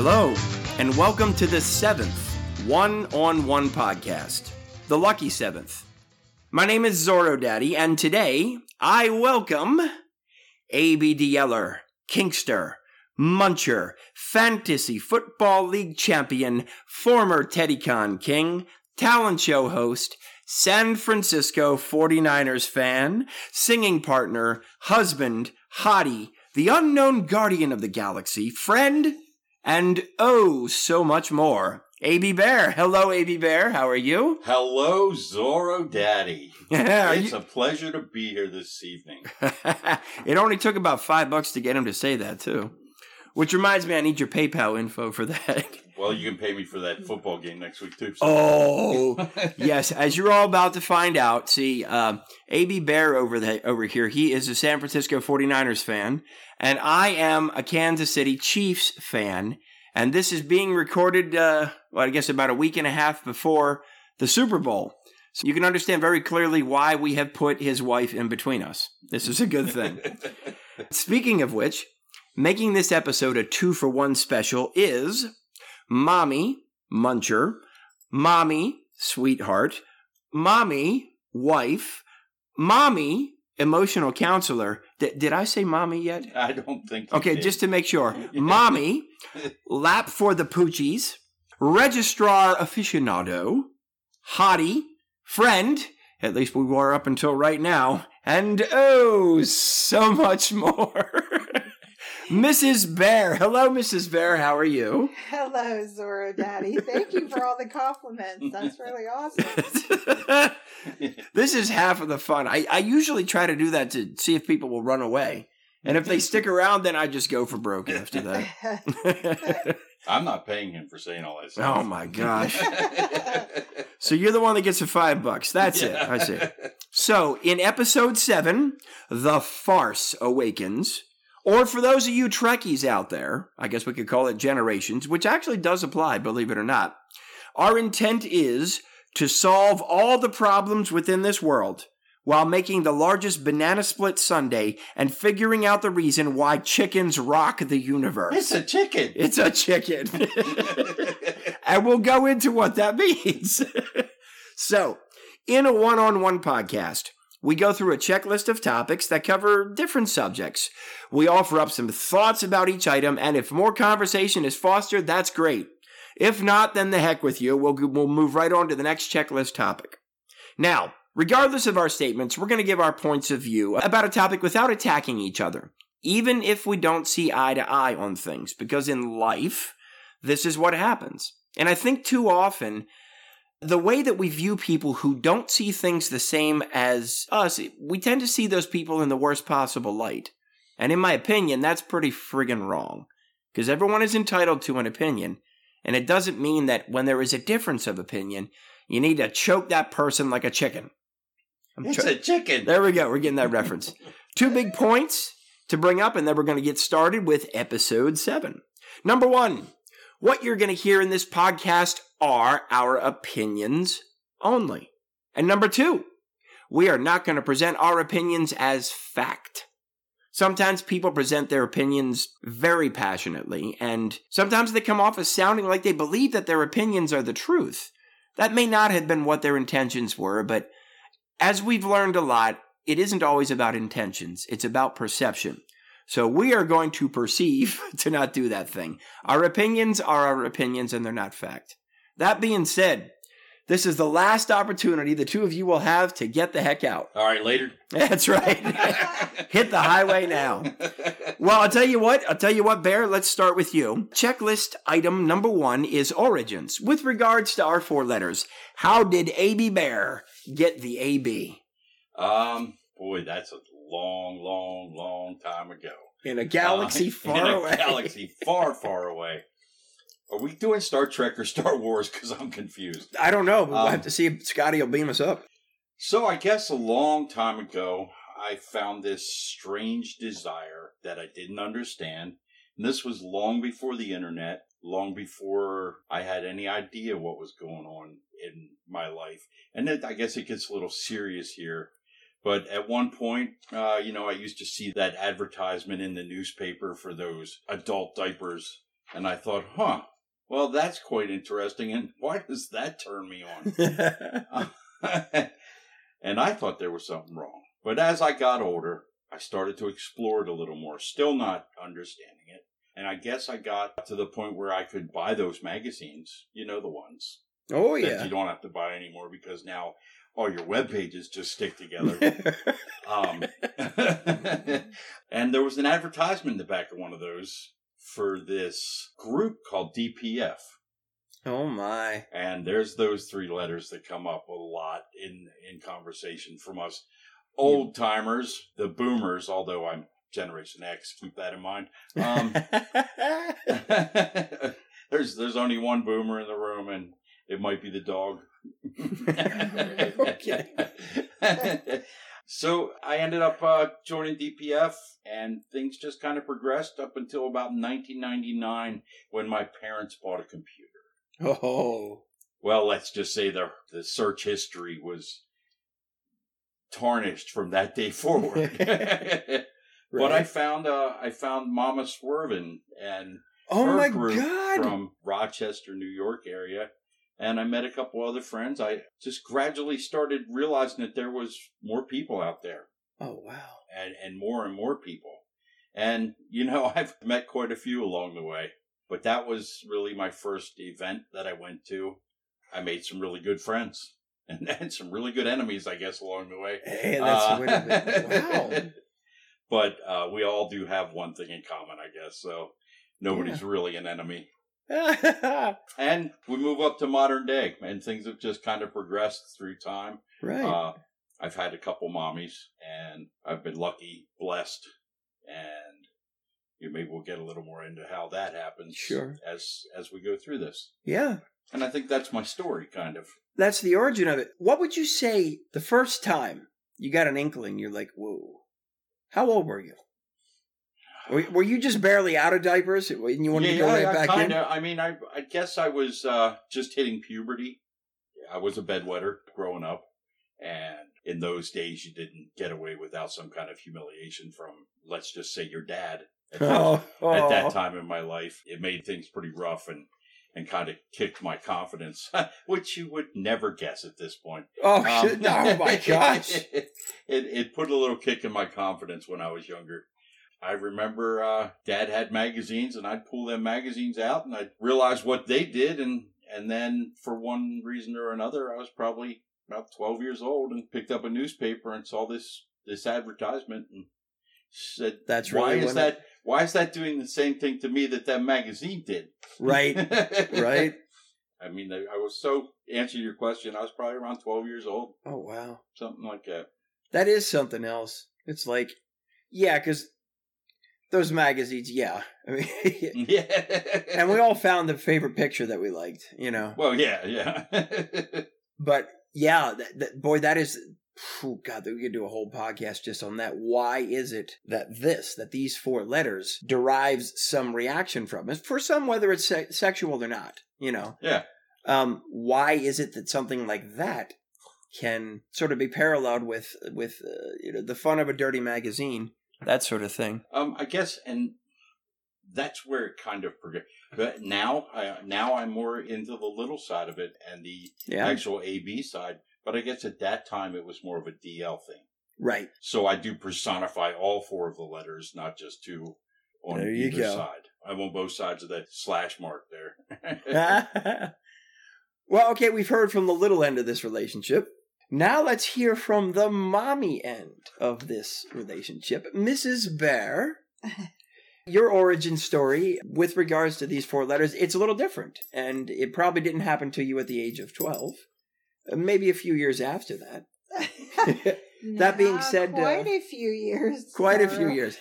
Hello, and welcome to the seventh one on one podcast, the lucky seventh. My name is Zorro Daddy, and today I welcome ABDLer, Kinkster, Muncher, Fantasy Football League champion, former TeddyCon king, talent show host, San Francisco 49ers fan, singing partner, husband, hottie, the unknown guardian of the galaxy, friend, and oh, so much more. AB Bear. Hello, AB Bear. How are you? Hello, Zorro Daddy. It's a pleasure to be here this evening. it only took about five bucks to get him to say that, too. Which reminds me, I need your PayPal info for that. Well, you can pay me for that football game next week too. so- Oh, yes. As you're all about to find out, see, um, AB Bear over the, over here, he is a San Francisco 49ers fan, and I am a Kansas City Chiefs fan. And this is being recorded, uh, well, I guess about a week and a half before the Super Bowl. So you can understand very clearly why we have put his wife in between us. This is a good thing. Speaking of which, making this episode a two for one special is Mommy, Muncher, Mommy, Sweetheart, Mommy, Wife, Mommy, Emotional Counselor. D- did I say Mommy yet? I don't think. Okay, did. just to make sure. Mommy, Lap for the Poochies, Registrar Aficionado, Hottie, Friend, at least we were up until right now, and oh, so much more. Mrs. Bear. Hello, Mrs. Bear. How are you? Hello, Zorro Daddy. Thank you for all the compliments. That's really awesome. this is half of the fun. I, I usually try to do that to see if people will run away. And if they stick around, then I just go for broke after that. I'm not paying him for saying all that oh my gosh. So you're the one that gets the five bucks. That's it. I see. So in episode seven, The Farce Awakens. Or for those of you Trekkies out there, I guess we could call it generations, which actually does apply, believe it or not. Our intent is to solve all the problems within this world while making the largest banana split Sunday and figuring out the reason why chickens rock the universe. It's a chicken. It's a chicken. and we'll go into what that means. so, in a one on one podcast, we go through a checklist of topics that cover different subjects. We offer up some thoughts about each item, and if more conversation is fostered, that's great. If not, then the heck with you. We'll, we'll move right on to the next checklist topic. Now, regardless of our statements, we're going to give our points of view about a topic without attacking each other, even if we don't see eye to eye on things, because in life, this is what happens. And I think too often, the way that we view people who don't see things the same as us, we tend to see those people in the worst possible light. And in my opinion, that's pretty friggin' wrong. Because everyone is entitled to an opinion, and it doesn't mean that when there is a difference of opinion, you need to choke that person like a chicken. I'm It's cho- a chicken. there we go. We're getting that reference. Two big points to bring up, and then we're going to get started with episode seven. Number one, what you're going to hear in this podcast are our opinions only. And number two, we are not going to present our opinions as fact. Sometimes people present their opinions very passionately, and sometimes they come off as sounding like they believe that their opinions are the truth. That may not have been what their intentions were, but as we've learned a lot, it isn't always about intentions, it's about perception. So we are going to perceive to not do that thing. Our opinions are our opinions and they're not fact. That being said, this is the last opportunity the two of you will have to get the heck out. All right, later. That's right. Hit the highway now. Well, I'll tell you what, I'll tell you what, Bear, let's start with you. Checklist item number one is origins. With regards to our four letters, how did AB Bear get the AB? um, boy, that's a long, long, long time ago. In a galaxy Uh, far in a galaxy far, far away. Are we doing Star Trek or Star Wars? Because I'm confused. I don't know, but we'll Um, have to see if Scotty will beam us up. So I guess a long time ago, I found this strange desire that I didn't understand. And this was long before the internet, long before I had any idea what was going on in my life. And it, I guess it gets a little serious here. But at one point, uh, you know, I used to see that advertisement in the newspaper for those adult diapers. And I thought, huh, well, that's quite interesting. And why does that turn me on? and I thought there was something wrong. But as I got older, I started to explore it a little more, still not understanding it. And I guess I got to the point where I could buy those magazines, you know, the ones oh that yeah. you don't have to buy anymore because now all your web pages just stick together. um, and there was an advertisement in the back of one of those for this group called DPF. oh my. And there's those three letters that come up a lot in in conversation from us old timers, the boomers. Although I'm Generation X, keep that in mind. Um, there's there's only one boomer in the room, and it might be the dog. Okay. so I ended up uh, joining DPF, and things just kind of progressed up until about 1999 when my parents bought a computer. oh. Well, let's just say the the search history was tarnished from that day forward. But I found uh, I found Mama Swirvin and oh her my group god. from Rochester, New York area, and I met a couple other friends. I just gradually started realizing that there was more people out there, oh wow. and and more and more people. And you know, I've met quite a few along the way, but that was really my first event that I went to. I made some really good friends and, and some really good enemies, I guess, along the way. Hey, that's Uh, wait a minute. but uh, we all do have one thing in common, I guess. So nobody's really an enemy. And we move up to modern day, and things have just kind of progressed through time. right. Uh, I've had a couple mommies, and I've been lucky, blessed, and you maybe we'll get a little more into how that happens Sure. as as we go through this. yeah. And I think that's my story, kind of. That's the origin of it. What would you say the first time you got an inkling? You're like, whoa. How old were you? Were, were you just barely out of diapers and you wanted to go right back in? kinda. I mean, I I guess I was uh, just hitting puberty. I was a bedwetter growing up, and in those days, you didn't get away without some kind of humiliation from, let's just say, your dad. At, that- Oh, oh. at that time in my life, it made things pretty rough and and kind of kicked my confidence, which you would never guess at this point. Oh, Um, shit. oh my gosh. it, it put a little kick in my confidence when I was younger. I remember uh, Dad had magazines, and I'd pull them magazines out, and I'd realize what they did, and and then for one reason or another, I was probably about twelve years old and picked up a newspaper and saw this this advertisement and said, That's why really is that? Why is that doing the same thing to me that that magazine did?" Right, right. I mean, I, I was so answer your question. I was probably around twelve years old, Oh, wow. something like that. That is something else. It's like, yeah, because those magazines, yeah. I mean, Yeah. and we all found the favorite picture that we liked, you know. Well, yeah, yeah. But yeah, that, that, boy, that is. God, we could do a whole podcast just on that. Why is it that this, that these four letters, derives some reaction from it? For some, whether it's se- sexual or not, you know. yeah. Um, why is it that something like that can sort of be paralleled with with uh, you know the fun of a dirty magazine, that sort of thing? Um, I guess, and that's where it kind of progressed. But now, I, now I'm more into the little side of it and the Yeah, actual AB side. But I guess at that time it was more of a DL thing. right. So I do personify all four of the letters, not just two on There either side. I'm on both sides of that slash mark there. well, okay, we've heard from the little end of this relationship. Now let's hear from the mommy end of this relationship, Mrs. Bear. Your origin story with regards to these four letters, it's a little different, and it probably didn't happen to you at the age of 12. Uh, Maybe a few years after that. That being said, uh, quite a few years. Quite a few years.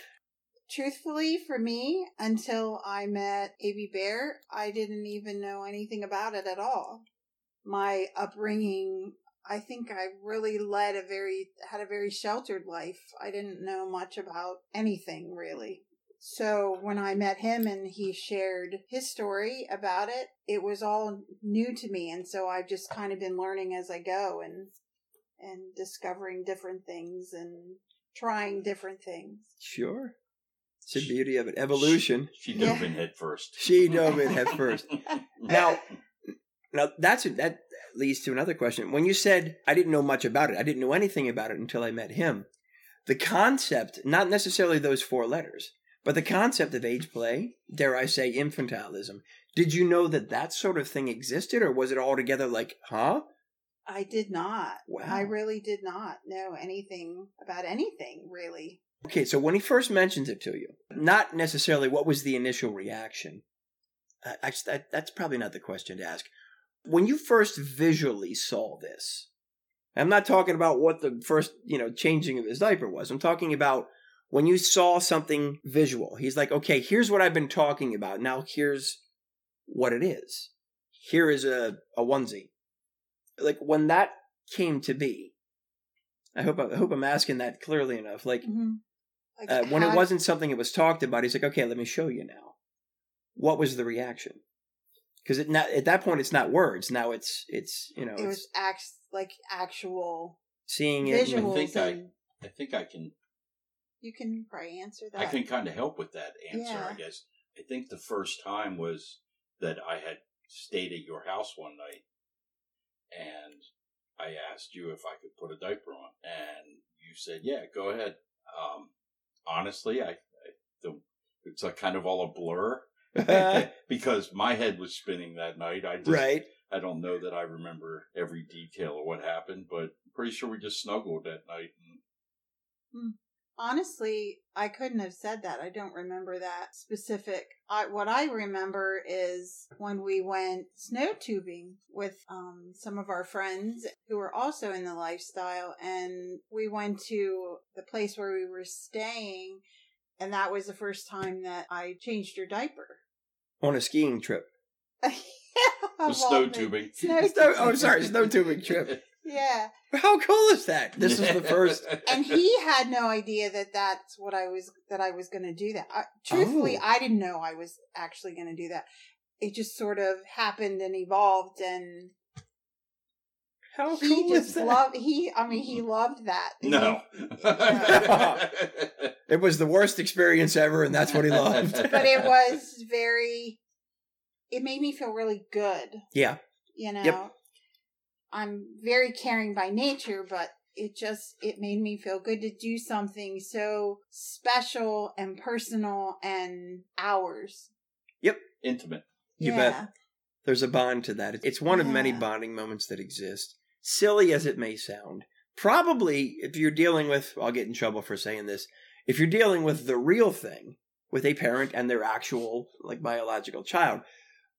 Truthfully, for me, until I met AB Bear, I didn't even know anything about it at all. My upbringing, I think I really led a very, had a very sheltered life. I didn't know much about anything really. So when I met him and he shared his story about it, it was all new to me. And so I've just kind of been learning as I go and, and discovering different things and trying different things. Sure. It's the beauty of it. Evolution. She dove Yeah. in head first. She dove in head first. Now, now that's a, that leads to another question. When you said I didn't know much about it, I didn't know anything about it until I met him. The concept, not necessarily those four letters, but the concept of age play, dare I say, infantilism. Did you know that that sort of thing existed, or was it altogether like, huh? I did not. Wow. I really did not know anything about anything, really. Okay, so when he first mentions it to you, not necessarily what was the initial reaction. Uh, that, that's probably not the question to ask. When you first visually saw this, I'm not talking about what the first, you know, changing of his diaper was. I'm talking about when you saw something visual. He's like, okay, here's what I've been talking about. Now here's what it is. Here is a, a onesie. Like when that came to be, I hope I hope I'm asking that clearly enough. Like Mm-hmm. Like uh, when it wasn't something that was talked about, he's like, okay, let me show you now. What was the reaction? Because it not, at that point, it's not words. Now it's it's you know it it's was act like actual seeing it. and- visuals, think I- I think I can you can probably answer that. I can kind of help with that answer, Yeah. I guess. I think the first time was that I had stayed at your house one night and I asked you if I could put a diaper on and you said, yeah, go ahead. Um, honestly, I, I the, it's a kind of all a blur because my head was spinning that night. I just, right. I don't know that I remember every detail of what happened, but I'm pretty sure we just snuggled that night. And Honestly, I couldn't have said that. I don't remember that specific. I, what I remember is when we went snow tubing with um, some of our friends who were also in the lifestyle, and we went to the place where we were staying, and that was the first time that I changed your diaper. On a skiing trip. the Of snow tubing. Snow Snow- oh, sorry, snow tubing trip. Yeah. How cool is that? This is the first. and he had no idea that that's what I was that I was going to do that. I, truthfully, Oh. I didn't know I was actually going to do that. It just sort of happened and evolved, and How he cool is just that? loved. He, I mean, he loved that. No. It was the worst experience ever, and that's what he loved. but it was very. It made me feel really good. yeah. You know, Yep. I'm very caring by nature, but it just it made me feel good to do something so special and personal and ours. Yep. Intimate. You bet. There's a bond to that. It's one of many bonding moments that exist. Silly as it may sound. Probably, if you're dealing with, I'll get in trouble for saying this, if you're dealing with the real thing, with a parent and their actual, like, biological child,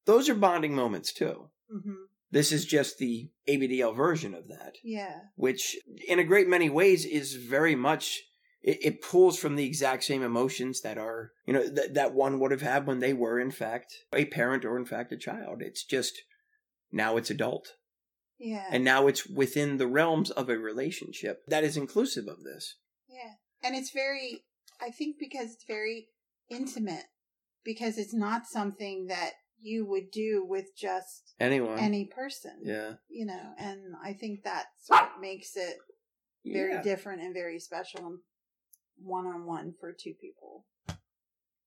those are bonding moments too. hmm This is just the ABDL version of that, Yeah. which in a great many ways is very much, it, it pulls from the exact same emotions that are, you know, that that one would have had when they were, in fact, a parent or, in fact, a child. It's just now it's adult. Yeah. And now it's within the realms of a relationship that is inclusive of this. yeah. And it's very I think because it's very intimate because it's not something that you would do with just Anyone. any person. yeah. You know, and I think that's what makes it very Yeah. different and very special and one on one for two people.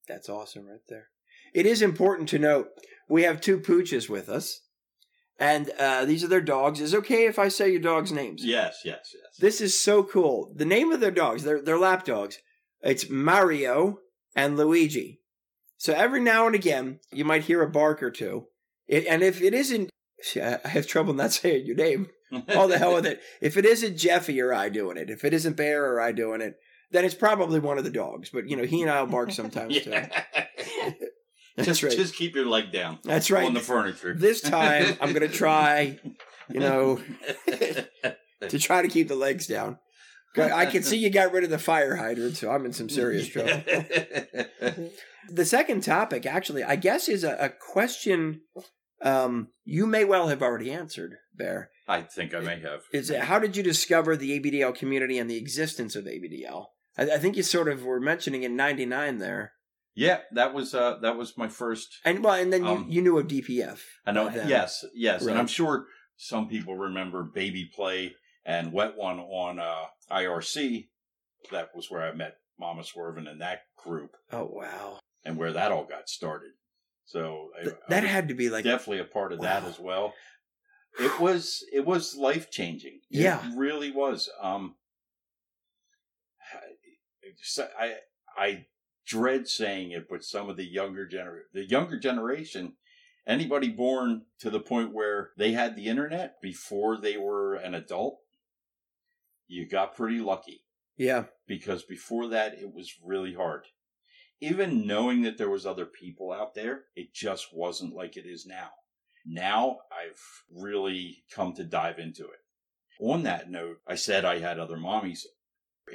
That's awesome right there. It is important to note we have two pooches with us. And uh, these are their dogs. Is it okay if I say your dogs' names? Yes, yes, yes. This is so cool. The name of their dogs, they're, they're lap dogs. It's Mario and Luigi. So every now and again, you might hear a bark or two. It, and if it isn't, I have trouble not saying your name. All the hell with it. If it isn't Jeffy or I doing it, if it isn't Bear or I doing it, then it's probably one of the dogs. But you know, he and I'll bark sometimes too. That's just, right. just keep your leg down That's right. on the furniture. This time, I'm going to try, you know, to try to keep the legs down. I can see you got rid of the fire hydrant, so I'm in some serious trouble. The second topic, actually, I guess, is a, a question um, you may well have already answered, Bear. I think I may have. Is it, how did you discover the ABDL community and the existence of ABDL? I, I think you sort of were mentioning in '99 there, Yeah, that was uh, that was my first. and well, and then Um, you, you knew of DPF. I know. Yes, yes, Right. and I'm sure some people remember Baby Play and Wet One on uh, IRC, that was where I met Mama Swirvin and that group, Oh wow. and where that all got started. So Th- I that was had to be like definitely a part of that as well. It was it was life changing. Yeah. it really was. Um, I I dread saying it, but some of the younger gener the younger generation, anybody born to the point where they had the internet before they were an adult, you got pretty lucky yeah. because before that it was really hard. Even knowing that there was other people out there, it just wasn't like it is now. Now I've really come to dive into it. On that note, I said I had other mommies.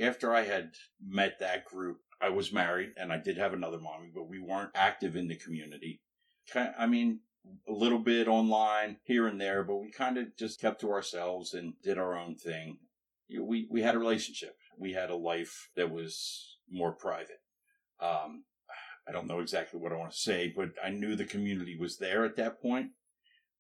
After I had met that group, I was married and I did have another mommy, but we weren't active in the community. I mean, a little bit online here and there, but we kind of just kept to ourselves and did our own thing. We we had a relationship. We had a life that was more private. Um, I don't know exactly what I want to say, but I knew the community was there at that point.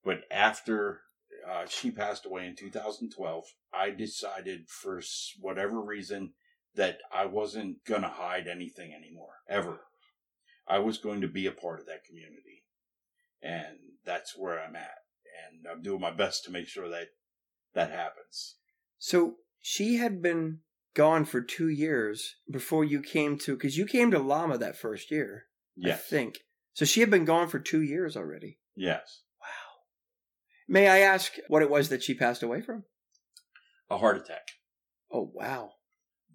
But after uh, she passed away in 2012, I decided for whatever reason that I wasn't going to hide anything anymore, ever. I was going to be a part of that community. And that's where I'm at. And I'm doing my best to make sure that that happens. So she had been gone for two years before you came to because you came to Llama that first year. I think. So she had been gone for two years already. Yes. Wow. May I ask what it was that she passed away from? A heart attack. Oh wow.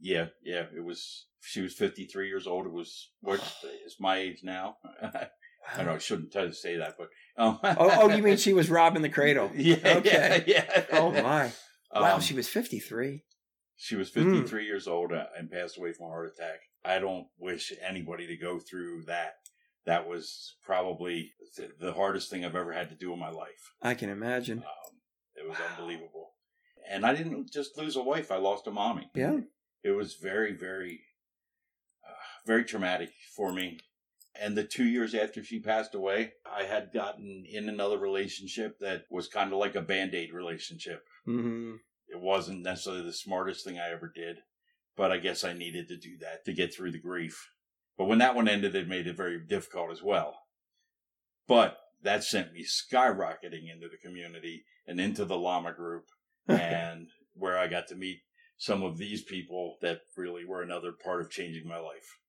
Yeah, yeah. It was. She was 53 years old. It was what is my age now. I know I shouldn't tell you to say that, but um, oh, oh, you mean she was robbing the cradle? Yeah. Okay. Yeah. yeah. Oh my. Wow, Um, she was 53. She was Hmm. 53 years old uh, and passed away from a heart attack. I don't wish anybody to go through that. That was probably the hardest thing I've ever had to do in my life. I can imagine. Um, it was Wow. unbelievable. And I didn't just lose a wife, I lost a mommy. Yeah. It was very, very, uh, very traumatic for me. And the two years after she passed away, I had gotten in another relationship that was kind of like a band aid relationship hmm it wasn't necessarily the smartest thing I ever did, but I guess I needed to do that to get through the grief. But when that one ended, it made it very difficult as well. But that sent me skyrocketing into the community and into the llama group, and where I got to meet some of these people that really were another part of changing my life.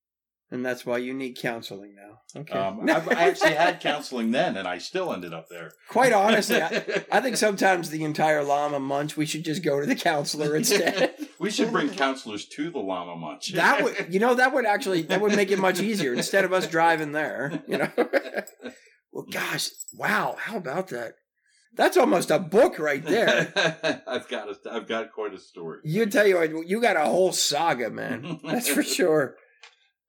And that's why you need counseling now. Okay. Um, I, I actually had counseling then, and I still ended up there. Quite honestly, I, I think sometimes the entire llama munch, we should just go to the counselor instead. we should bring counselors to the llama munch. that would, you know, that would actually that would make it much easier instead of us driving there. You know. well, gosh, wow, how about that? That's almost a book right there. I've got a, I've got quite a story. You tell you what, you got a whole saga, man. That's for sure.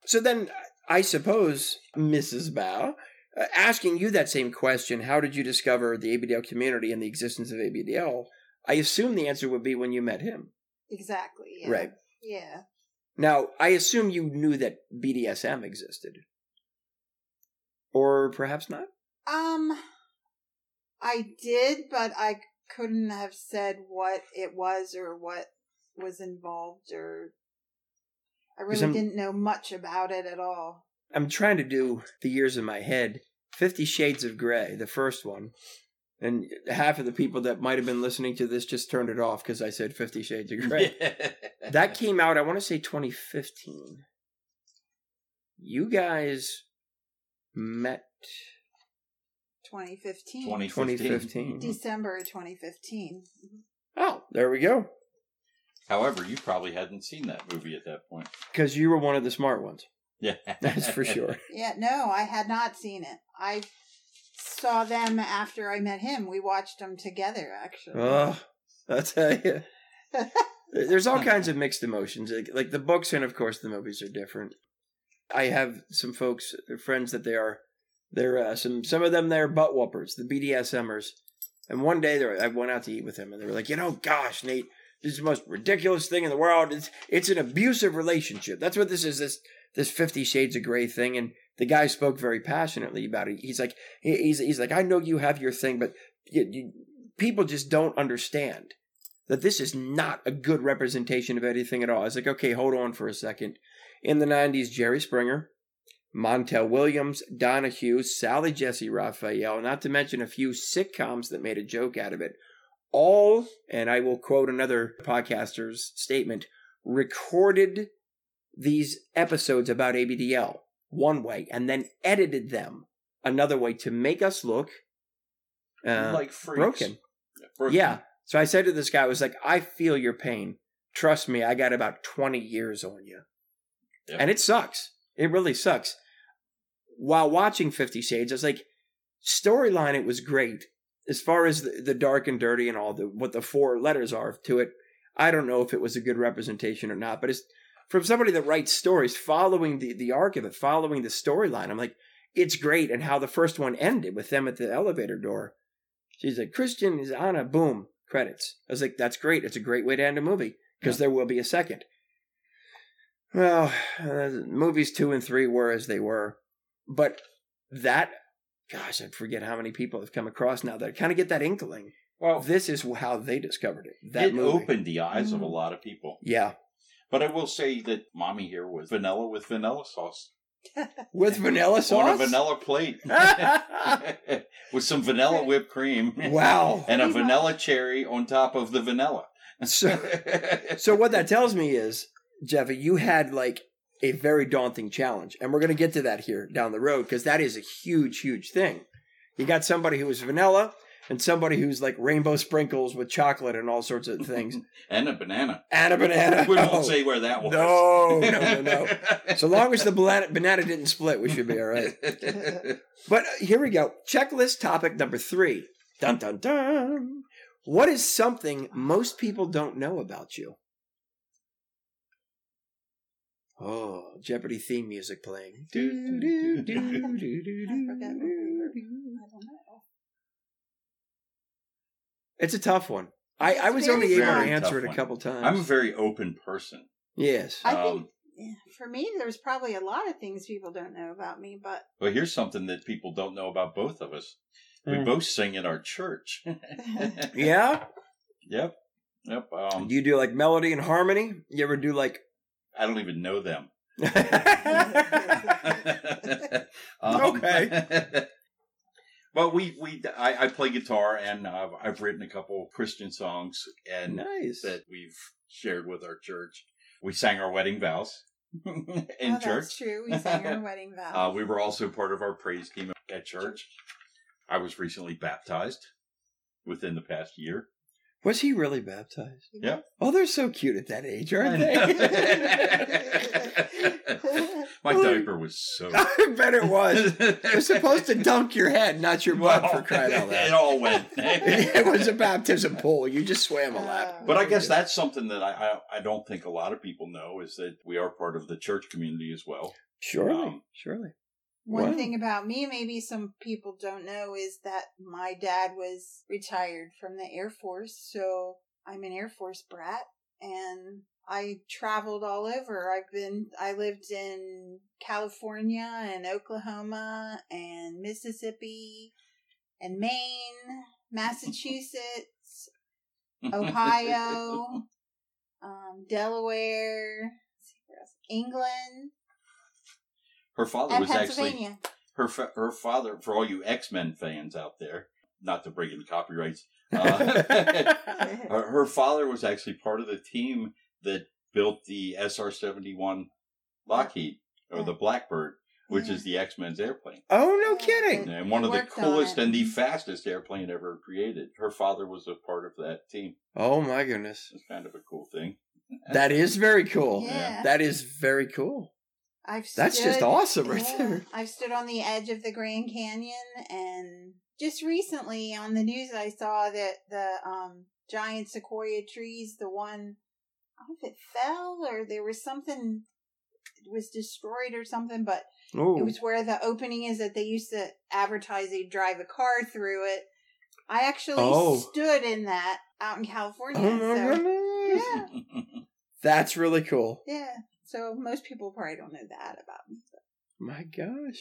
So then, I suppose, Mrs. Bear, uh, asking you that same question, how did you discover the ABDL community and the existence of ABDL? I assume the answer would be when you met him. Exactly. Yeah. Right. Yeah. Now, I assume you knew that BDSM existed. Or perhaps not? Um, I did, but I couldn't have said what it was or what was involved, or I really didn't know much about it at all. I'm trying to do the years in my head. Fifty Shades of Grey, the first one. And half of the people that might have been listening to this just turned it off because I said Fifty Shades of Grey. that came out, I want to say 2015. You guys met 2015. 2015. 2015. December 2015. Oh, there we go. However, you probably hadn't seen that movie at that point. Because you were one of the smart ones. Yeah, That's for sure. Yeah, no, I had not seen it. I saw them after I met him. We watched them together, actually. Oh, I tell you. There's all kinds of mixed emotions. Like, like the books and, of course, the movies are different. I have some folks, friends that they are, they're uh, some some of them they're butt whoopers, the BDSMers. And one day were, I went out to eat with them, and they were like, you know, gosh, Nate, this is the most ridiculous thing in the world. It's it's an abusive relationship. That's what this is. This this Fifty Shades of Grey thing. And the guy spoke very passionately about it. He's like, he's he's like, I know you have your thing, but you, you, people just don't understand. that this is not a good representation of anything at all. I was like, okay, hold on for a second. In the 90s, Jerry Springer, Montel Williams, Donahue, Sally Jessy Raphael, not to mention a few sitcoms that made a joke out of it. All, and I will quote another podcaster's statement, recorded these episodes about ABDL one way and then edited them another way to make us look uh, like freaks. broken. Broken. Yeah. So I said to this guy, I was like, I feel your pain. Trust me, I got about 20 years on you. Yep. And it sucks. It really sucks. While watching Fifty Shades, I was like, storyline, it was great. As far as the, the dark and dirty and all the what the four letters are to it, I don't know if it was a good representation or not. But it's from somebody that writes stories, following the, the arc of it, following the storyline. I'm like, it's great. And how the first one ended with them at the elevator door. She's like, Christian is Ana, boom, credits. I was like, that's great. It's a great way to end a movie because there will be a second. Well, uh, movies two and three were as they were. But that, gosh, I forget how many people have come across now that kind of get that inkling. Well, This is how they discovered it. That it movie. opened the eyes of a Mhm. lot of people. Yeah. But I will say that mommy here was vanilla with vanilla sauce With vanilla sauce? on a vanilla plate with some vanilla whipped cream. Wow. And a vanilla cherry on top of the vanilla. So, so what that tells me is, Jeffy, you had like a very daunting challenge, and we're going to get to that here down the road because that is a huge, huge thing. You got somebody who is vanilla and somebody who's like rainbow sprinkles with chocolate and all sorts of things, and a banana. and a banana. We Oh. won't say where that was. No, no, no, no. So long as the banana, banana didn't split, we should be all right. But uh, here we go. Checklist topic number three. Dun dun dun. What is something most people don't know about you? Oh, Jeopardy theme music playing. Do, do, do, do, do, do, I forgot what we were- do. I don't know. It's a tough one. I, I was Very only able to Very answer it a one. couple times. I'm a very open person. yes. I think Um, yeah, for me, there's probably a lot of things people don't know about me, but Well, here's something that people don't know about both of us. We Hmm. both sing in our church. Yeah. Yep. Yep. Um, Do you do like melody and harmony? You ever do like? I don't even know them. Okay. But we we I, I play guitar and uh, I've written a couple Christian songs and nice. that we've shared with our church. We sang our wedding vows in oh, church. that's true. We sang our wedding vows. Uh, we were also part of our praise team at church. I was recently baptized within the past year. Was he really baptized? yeah. Oh, they're so cute at that age, aren't they? My Well, diaper was so. I bet it was. It was supposed to dunk your head, not your butt, for crying out that It all went. it was a baptism pool. You just swam a lap. Uh, But I guess that's something that I, I I don't think a lot of people know is that we are part of the church community as well. Surely, Um, surely. One Wow. thing about me, maybe some people don't know, is that my dad was retired from the Air Force. So I'm an Air Force brat and I traveled all over. I've been, I lived in California and Oklahoma and Mississippi and Maine, Massachusetts, Ohio, um, Delaware, let's see where else? England, Her father and was actually Pennsylvania. her fa- her father for all you X Men fans out there. Not to bring in copyrights. Uh, her, her father was actually part of the team that built the SR seventy one Lockheed or the Blackbird, which is the X Men's airplane. Oh, no kidding. And one of the Worked on coolest it. and the fastest airplane ever created. Her father was a part of that team. Oh, my goodness. It's kind of a cool thing. That is very cool. Yeah. That is very cool. I've That's stood, just awesome right yeah, there. I've stood on the edge of the Grand Canyon, and just recently on the news, I saw that the um, giant sequoia trees, the one, I don't know if it fell or there was something was destroyed or something, but it Oh, was where the opening is that they used to advertise they drive a car through it. I actually Oh. stood in that out in California. oh so yeah, That's really cool. yeah. So most people probably don't know that about me. My gosh.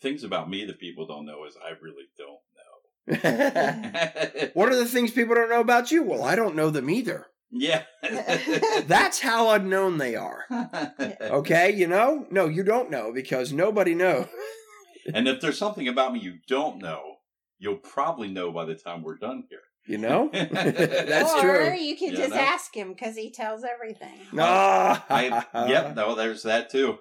Things about me that people don't know is I really don't know. what are the things people don't know about you? Well, I don't know them either. yeah. That's how unknown they are. Okay, you know? No, you don't know because nobody knows. and if there's something about me you don't know, you'll probably know by the time we're done here. You know? That's or true. you can Yeah, just that- ask him because he tells everything. Ah. I yep, no, there's that too.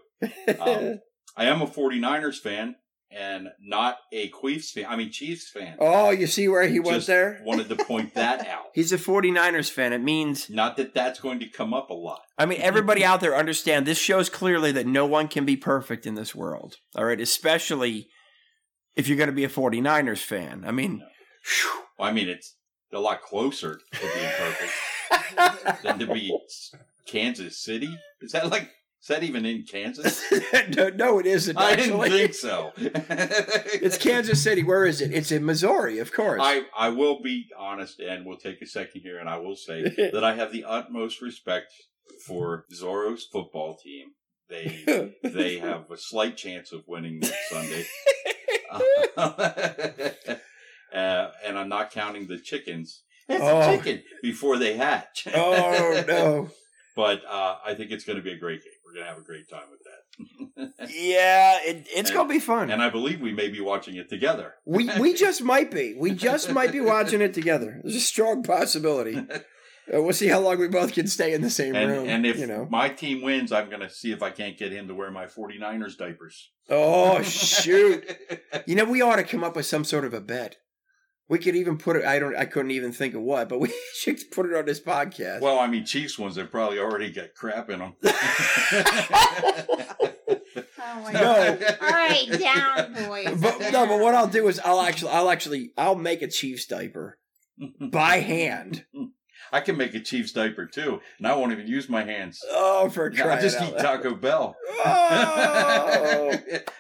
Um, I am a 49ers fan and not a Queefs fan. I mean Chiefs fan. oh, you see where he went Just there? Wanted to point that out. He's a 49ers fan. It means, Not that that's going to come up a lot. I mean, everybody out there understand this shows clearly that no one can be perfect in this world. All right, especially if you're going to be a 49ers fan. I mean, whew. Well, I mean, it's a lot closer to being perfect than to be Kansas City. Is that like? Is that even in Kansas? no, no, it isn't. I didn't Actually, think so. it's Kansas City. Where is it? It's in Missouri, of course. I, I will be honest and we'll take a second here and I will say that I have the utmost respect for Zorro's football team. They they have a slight chance of winning next Sunday. Uh, and I'm not counting the chickens. It's Oh. a chicken before they hatch. oh no. But uh, I think it's going to be a great game. We're going to have a great time with that. Yeah, it, it's And- gonna be fun. and I believe we may be watching it together. we we just might be. We just might be watching it together. There's a strong possibility. Uh, we'll see how long we both can stay in the same And, room. and if you know. my team wins, I'm going to see if I can't get him to wear my 49ers diapers. Oh shoot! You know, we ought to come up with some sort of a bet. We could even put it. I don't. I couldn't even think of what, but we should put it on this podcast. well, I mean, Chiefs ones, have probably already got crap in them. Oh my No. god! All right, down, boys. but no, but what I'll do is I'll actually, I'll actually, I'll make a Chiefs diaper by hand. I can make a Chiefs diaper too, and I won't even use my hands. Oh, for a crap. I crying just out eat loud. Taco Bell. Oh,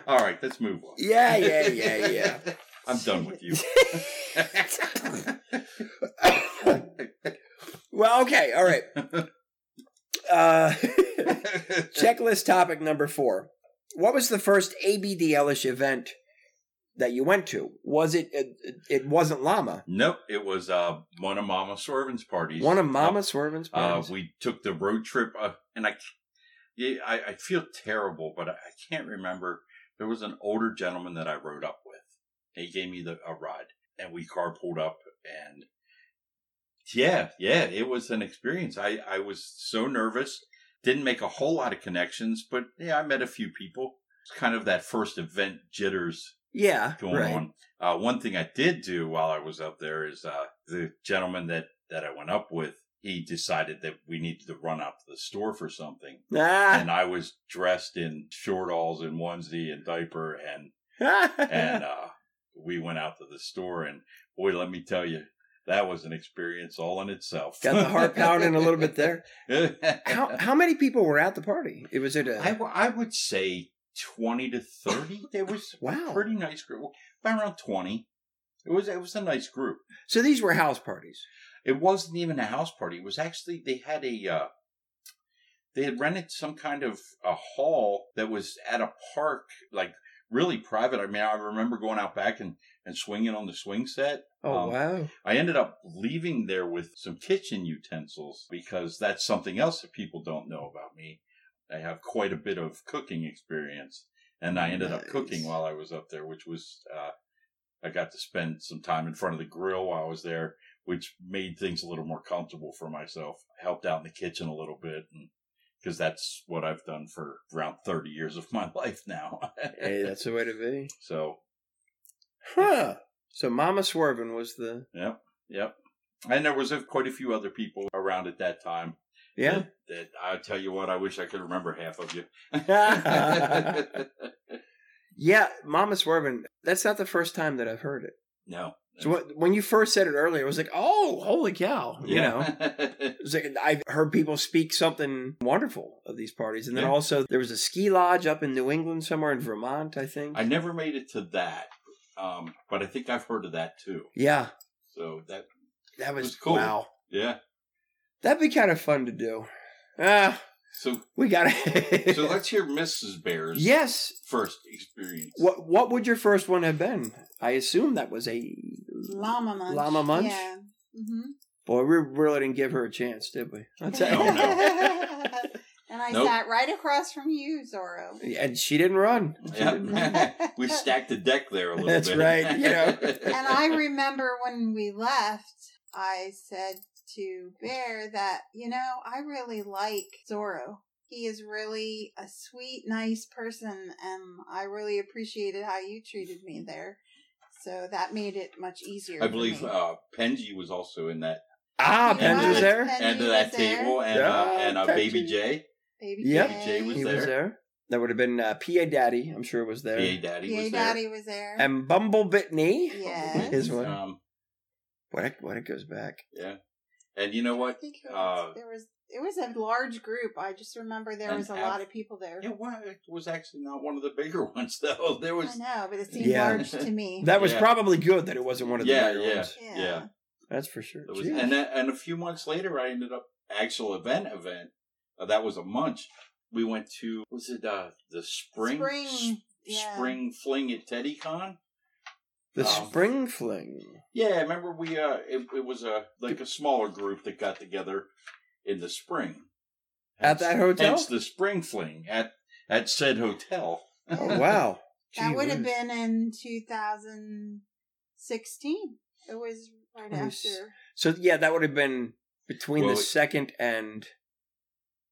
All right, let's move on. yeah, yeah, yeah, yeah. I'm done with you. well, okay, all right. Uh, checklist topic number four. What was the first ABDLish event that you went to? Was it? It, it wasn't Llama. nope, it was uh, one of Mama Swirvin's parties. One of Mama Swirvin's Uh, parties. we took the road trip, uh, and I, I, I feel terrible, but I, I can't remember. There was an older gentleman that I rode up with. He gave me the a ride, and we carpooled up, and yeah, yeah, it was an experience. I I was so nervous, didn't make a whole lot of connections, but yeah, I met a few people. It's kind of that first event jitters yeah, going right. on. Uh, one thing I did do while I was up there is uh, the gentleman that, that I went up with, he decided that we needed to run out to the store for something. Ah. And I was dressed in short alls and onesie and diaper and, and, uh, we went out to the store and boy, let me tell you, that was an experience all in itself. Got the heart pounding a little bit there. How how many people were at the party? It was it a I, w- I would say 20 to 30. There was wow. a pretty nice group, By around 20. It was, it was a nice group. So these were house parties. It wasn't even a house party. It was actually they had a uh, they had rented some kind of a hall that was at a park, like really private. I mean, I remember going out back and and swinging on the swing set. Oh Um, wow. I ended up leaving there with some kitchen utensils because that's something else that people don't know about me. I have quite a bit of cooking experience, and I ended up cooking while I was up there, which was uh, I got to spend some time in front of the grill while I was there, which made things a little more comfortable for myself. I helped out in the kitchen a little bit, and because that's what I've done for around thirty years of my life now. Hey, that's the way to be. so Huh. So Mama Swirvin was the Yep, yep. And there was a, quite a few other people around at that time. yeah. That, that I tell you what, I wish I could remember half of you. Yeah, Mama Swirvin. That's not the first time that I've heard it. no. So when you first said it earlier, I was like, "Oh, holy cow!" You know, it was like, I've heard people speak something wonderful of these parties, and then Yeah. also there was a ski lodge up in New England somewhere in Vermont, I think. I never made it to that, um, but I think I've heard of that too. yeah, So that, that was, was cool. Wow, yeah, that'd be kind of fun to do. Ah, So, We got so let's hear Mrs. Bear's yes. first experience. What what would your first one have been? I assume that was a Llama munch. Llama munch? Yeah. hmm boy. We really didn't give her a chance, did we? I'll tell. Oh, no. and I Nope. sat right across from you, Zorro. And she didn't run. She didn't we stacked the deck there a little That's bit. right, you know. and I remember when we left, I said to Bear that, you know, I really like Zorro. He is really a sweet, nice person, and I really appreciated how you treated me there. So that made it much easier. I for believe me. uh, Penji was also in that Ah, He Pens was was. there. Penji end of that there. table, and uh, and uh, Baby J, Baby Yep. Jay, Jay was He there. was there. That would have been uh, PA Daddy. I'm sure it was there. PA Daddy was there. PA was Daddy was there. And Bumble Bitney. Yes. His there. one. Um, What it, what it goes back. yeah, and you know I what? think it Uh, there was it was a large group. I just remember there was a Av- lot of people there. It wa- it was actually not one of the bigger ones, though. There was I know, but it seemed Yeah. large to me. That was Yeah. probably good that it wasn't one of the Yeah, bigger yeah. ones. yeah. yeah. That's for sure. Was, and then, and a few months later, I ended up actual event event. Uh, that was a munch. We went to was it uh the spring Spring, s- yeah. spring fling at TeddyCon? The um, spring fling. Yeah, I remember we uh it, it was a like a smaller group that got together in the spring At that hotel? Hence the spring fling at at said hotel. Oh wow. That Gee would have been in 2016. It was right Let after. So yeah, that would have been between Well, the it- second and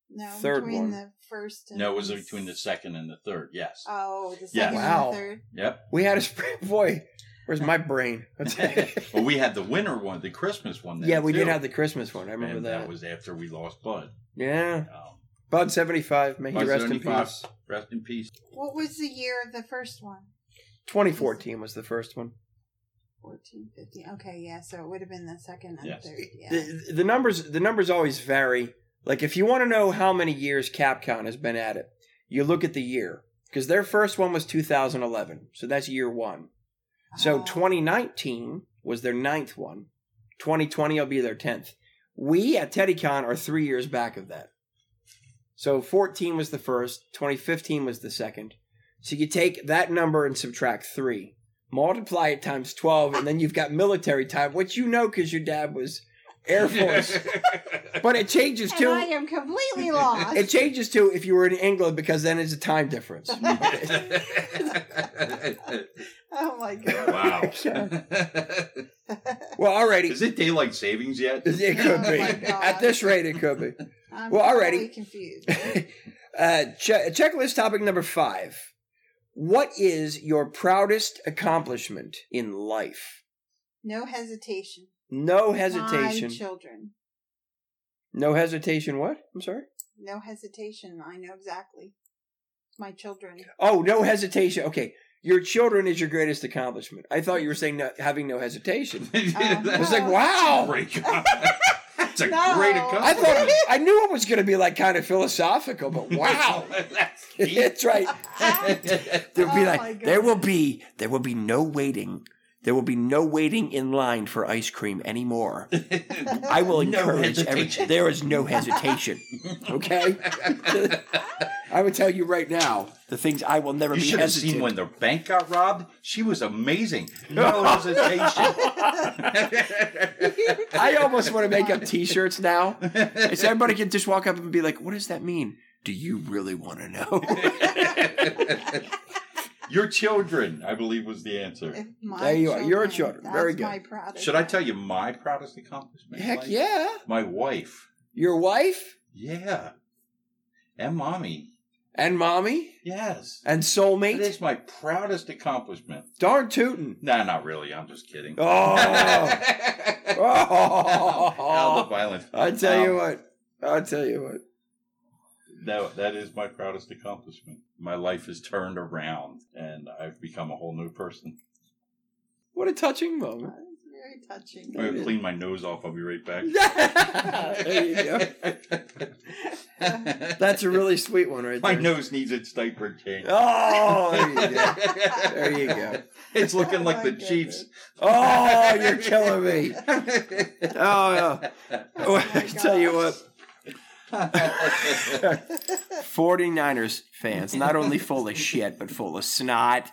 No, Third between one. the first and No, it was between the second and the third. Yes. Oh, the Yeah. second Wow. and the third. Yep. we had a spring. Boy, where's my brain? well, we had the winter one, the Christmas one. Then yeah, we did too. have the Christmas one. I remember and that. that was after we lost Bud. yeah, Um, Bud seventy five. May he Bud rest in 75. peace. rest in peace. What was the year of the first one? Twenty fourteen was the first one. 14, 15. Okay, yeah, so it would have been the second and Yes. third. Yeah. The, the numbers the numbers always vary. Like if you want to know how many years CAPCon has been at it, you look at the year because their first one was 2011, so that's year one. So ah. Oh. 2019 was their ninth one. 2020 will be their tenth. We at TeddyCon are three years back of that. So 14 was the first, 2015 was the second. So you take that number and subtract three, multiply it times 12, and then you've got military time, which you know because your dad was Air Force. but it changes And too. I am completely lost. It changes too if you were in England because then it's a time difference. oh my god. wow. well, already. Is it daylight savings yet? It could Oh be. At this rate, it could be. I'm Well, already- totally confused. uh, che- checklist topic number five. What is your proudest accomplishment in life? No hesitation. No My hesitation. children. No hesitation. What? I'm sorry. No hesitation. I know exactly. My children. Oh, no hesitation. Okay. Your children is your greatest accomplishment. I thought you were saying no, having no hesitation. I was uh-huh. like, wow. Great. That's a No. great I thought I knew it was going to be like kind of philosophical, but wow, That's it's right. There'll be Oh like there will be there will be no waiting. There will be no waiting in line for ice cream anymore. I will No encourage every, there is no hesitation. Okay? I would tell you right now the things I will never You be should have hesitant. seen when the bank got robbed. She was amazing. No hesitation. I almost want to make up T-shirts now, so everybody can just walk up and be like, "What does that mean? Do you really want to know?" Your children, I believe, was the answer. My There you are. Your children. That's Very good. My proudest Should I tell you my proudest accomplishment? in Heck life? yeah! My wife. Your wife Yeah. And mommy. and mommy Yes. and It soulmate. is my proudest accomplishment. Darn tootin'. Nah, not really. I'm just kidding. Oh. All the oh. violence. I tell you Um, what. I tell you what. No, that is my proudest accomplishment. My life has turned around and I've become a whole new person. What a touching moment. That's very touching. I'm gonna clean my nose off. I'll be right back. there you go. That's a really sweet one right My there. nose needs its diaper change. Oh, there you go. There you go. It's looking Oh like the goodness. Chiefs. Oh, you're killing me. Oh, yeah. Oh, I my tell you what. 49ers fans, not only full of shit, but full of snot,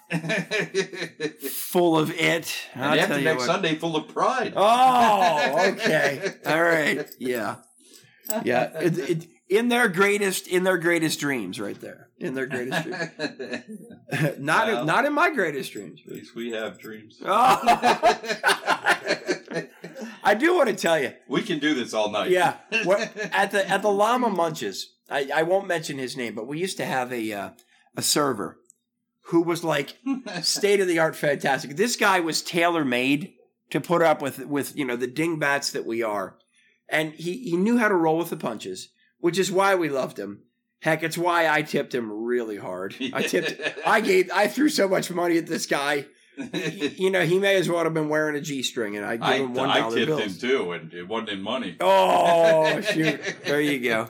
full of it. I'll and tell after next what. Sunday, full of pride. Oh, okay. All right. Yeah. Yeah. It, it, in their greatest, in their greatest dreams, right there. In their greatest dreams. not, Well. in, not in my greatest dreams. At least we have dreams. Oh, I do want to tell you. we can do this all night. Yeah. At the at the Llama Munches, I, I won't mention his name, but we used to have a uh, a server who was like state of the art fantastic. This guy was tailor made to put up with with you know the dingbats that we are, and he he knew how to roll with the punches, which is why we loved him. Heck, it's why I tipped him really hard. I tipped. I gave. I threw so much money at this guy. You know, he may as well have been wearing a g string, and I give I, him one I tipped bills. him too, and it wasn't in money. Oh shoot! There you go.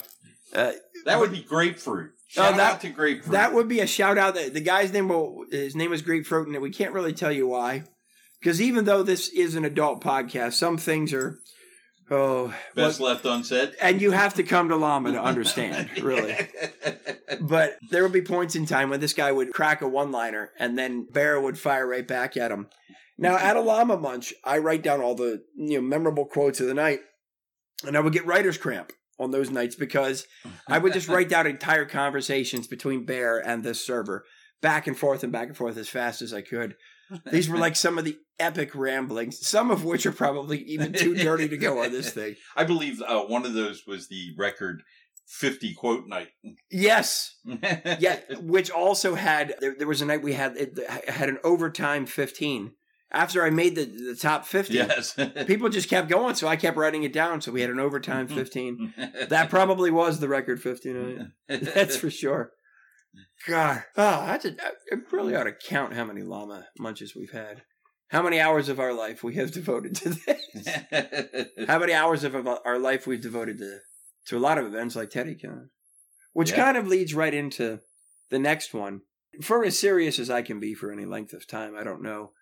Uh, That would be grapefruit. Oh, Shout that- out to grapefruit. That would be a shout out. That the guy's name will his name was Grapefruit, and we can't really tell you why, because even though this is an adult podcast, some things are oh, best well, left unsaid. and you have to come to Llama to understand, really. But there would be points in time when this guy would crack a one liner, and then Bear would fire right back at him. Now at a Llama Munch, I write down all the you know memorable quotes of the night, and I would get writer's cramp on those nights because I would just write down entire conversations between Bear and this server, back and forth and back and forth as fast as I could. These were like some of the epic ramblings, some of which are probably even too dirty to go on this thing. I believe uh, one of those was the record 50 quote night. Yes, yeah, which also had there, there was a night we had it had an overtime fifteen. After I made the the top fifty, Yes. people just kept going, so I kept writing it down. So we had an overtime fifteen. That probably was the record fifteen. That's for sure. God, oh, I, did, I really ought to count how many llama munches we've had. How many hours of our life we have devoted to this? How many hours of our life we've devoted to to a lot of events like TeddyCon, which Yeah. kind of leads right into the next one. For as serious as I can be for any length of time, I don't know.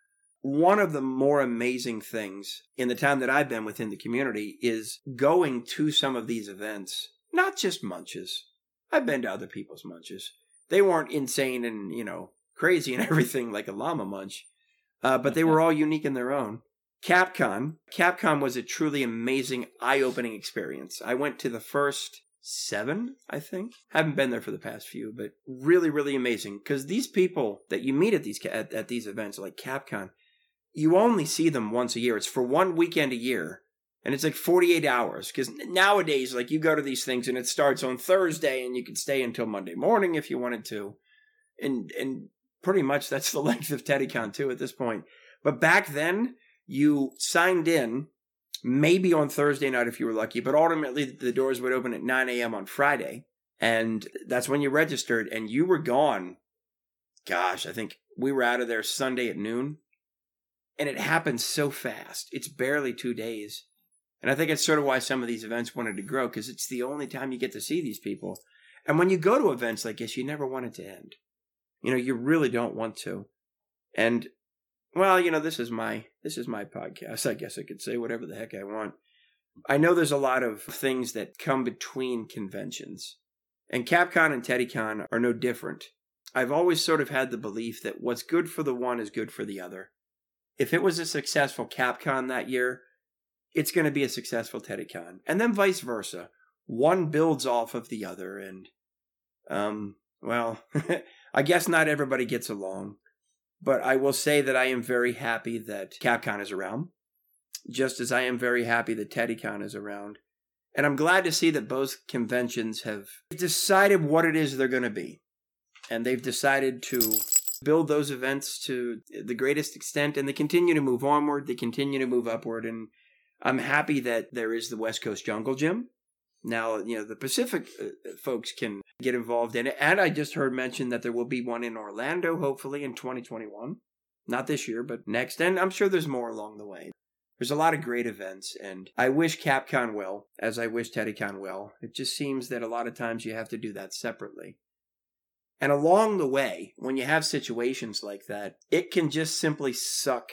One of the more amazing things in the time that I've been within the community is going to some of these events, not just munches. I've been to other people's munches. They weren't insane and, you know, crazy and everything like a llama munch, uh, but they were all unique in their own. CAPCon. CAPCon was a truly amazing, eye-opening experience. I went to the first seven, I think. Haven't been there for the past few, but really, really amazing. Because these people that you meet at these at, at these events, like CAPCon, you only see them once a year. It's for one weekend a year, and it's like forty-eight hours. Because nowadays, like you go to these things, and it starts on Thursday, and you can stay until Monday morning if you wanted to, and and pretty much that's the length of TeddyCon too at this point. But back then, you signed in maybe on Thursday night if you were lucky, but ultimately the doors would open at 9 a.m. on Friday. And that's when you registered and you were gone. Gosh, I think we were out of there Sunday at noon. And it happened so fast. It's barely two days. And I think it's sort of why some of these events wanted to grow because it's the only time you get to see these people. And when you go to events like this, you never want it to end. You know, you really don't want to. And well, you know, this is my this is my podcast. I guess I could say whatever the heck I want. I know there's a lot of things that come between conventions. And CAPCon and TeddyCon are no different. I've always sort of had the belief that what's good for the one is good for the other. If it was a successful CAPCon that year, it's going to be a successful TeddyCon. And then vice versa. One builds off of the other and um well, I guess not everybody gets along. But I will say that I am very happy that CAPCon is around, just as I am very happy that TeddyCon is around. And I'm glad to see that both conventions have decided what it is they're going to be. And they've decided to build those events to the greatest extent, and they continue to move onward, they continue to move upward. And I'm happy that there is the West Coast Jungle Gym. Now, you know, the Pacific uh, folks can get involved in it. And I just heard mention that there will be one in Orlando, hopefully in 2021. Not this year, but next. And I'm sure there's more along the way. There's a lot of great events, and I wish CAPCon well, as I wish TeddyCon well. It just seems that a lot of times you have to do that separately. And along the way, when you have situations like that, it can just simply suck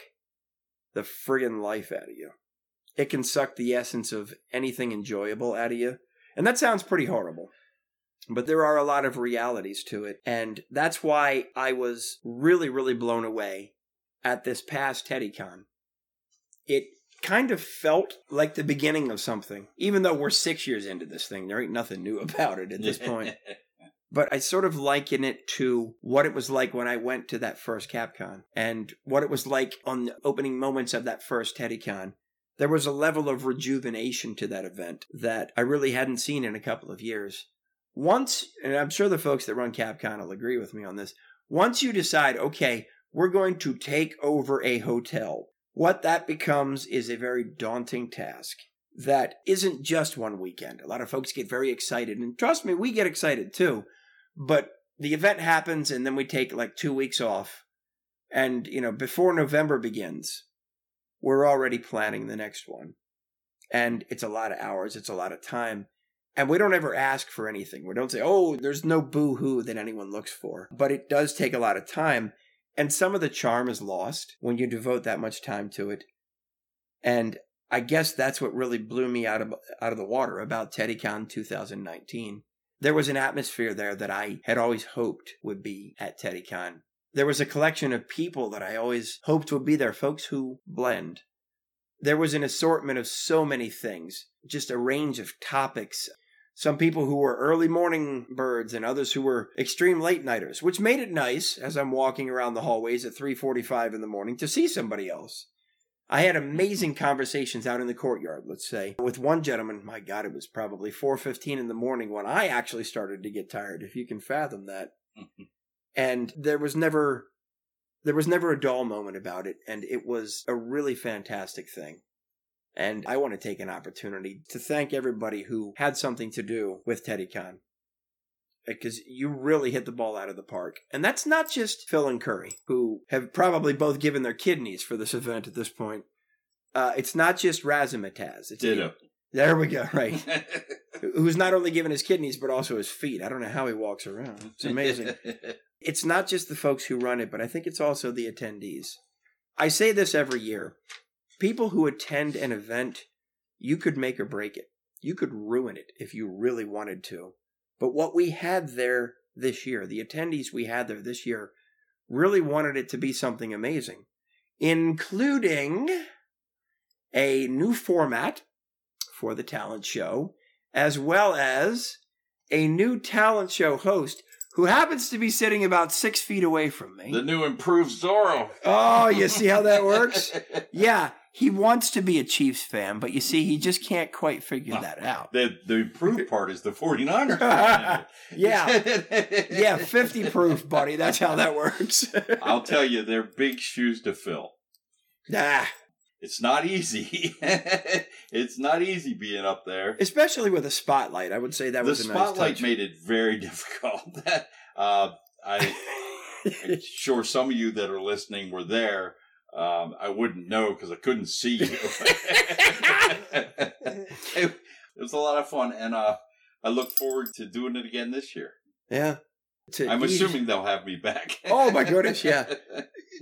the friggin' life out of you. It can suck the essence of anything enjoyable out of you And that sounds pretty horrible. But there are a lot of realities to it. And that's why I was really, really blown away at this past TeddyCon. It kind of felt like the beginning of something, even though we're six years into this thing. There ain't nothing new about it at this point. But I sort of liken it to what it was like when I went to that first CAPCon and what it was like on the opening moments of that first TeddyCon. There was a level of rejuvenation to that event that I really hadn't seen in a couple of years. Once, and I'm sure the folks that run CAPCon will agree with me on this, once you decide, okay, we're going to take over a hotel, what that becomes is a very daunting task that isn't just one weekend. A lot of folks get very excited, and trust me, we get excited too. But the event happens, and then we take like two weeks off. And, you know, before November begins, we're already planning the next one. And it's a lot of hours, it's a lot of time. And we don't ever ask for anything. We don't say, oh, there's no boo hoo that anyone looks for. But it does take a lot of time. And some of the charm is lost when you devote that much time to it. And I guess that's what really blew me out of out of the water about TeddyCon 2019. There was an atmosphere there that I had always hoped would be at TeddyCon. There was a collection of people that I always hoped would be there, folks who blend. There was an assortment of so many things, just a range of topics. Some people who were early morning birds and others who were extreme late nighters, which made it nice as I'm walking around the hallways at 3:45 in the morning to see somebody else. I had amazing conversations out in the courtyard, let's say. With one gentleman, my god, it was probably 4:15 in the morning when I actually started to get tired, if you can fathom that. and there was never there was never a dull moment about it and it was a really fantastic thing. And I want to take an opportunity to thank everybody who had something to do with TeddyCon. Because you really hit the ball out of the park. And that's not just Phil and Curry, who have probably both given their kidneys for this event at this point. Uh, it's not just Razzmatazz. It's Ditto. There we go, right. Who's not only given his kidneys, but also his feet. I don't know how he walks around. It's amazing. it's not just the folks who run it, but I think it's also the attendees. I say this every year. People who attend an event, you could make or break it. You could ruin it if you really wanted to. But what we had there this year, the attendees we had there this year, really wanted it to be something amazing, including a new format for the talent show, as well as a new talent show host who happens to be sitting about six feet away from me. the new improved Zorro. Oh, you see how that works? Yeah, he wants to be a Chiefs fan, but you see, he just can't quite figure that out. The the improved part is the 49ers. Yeah, yeah, 50 proof, buddy. That's how that works. I'll tell you, they're big shoes to fill. ah, It's not easy. it's not easy being up there. especially with a spotlight. I would say that the was a spotlight nice made it very difficult. uh, I, I'm sure some of you that are listening were there. Um, I wouldn't know because I couldn't see you. it, was a lot of fun, and uh, I look forward to doing it again this year. yeah. I'm ease- assuming they'll have me back. Oh, my goodness, yeah.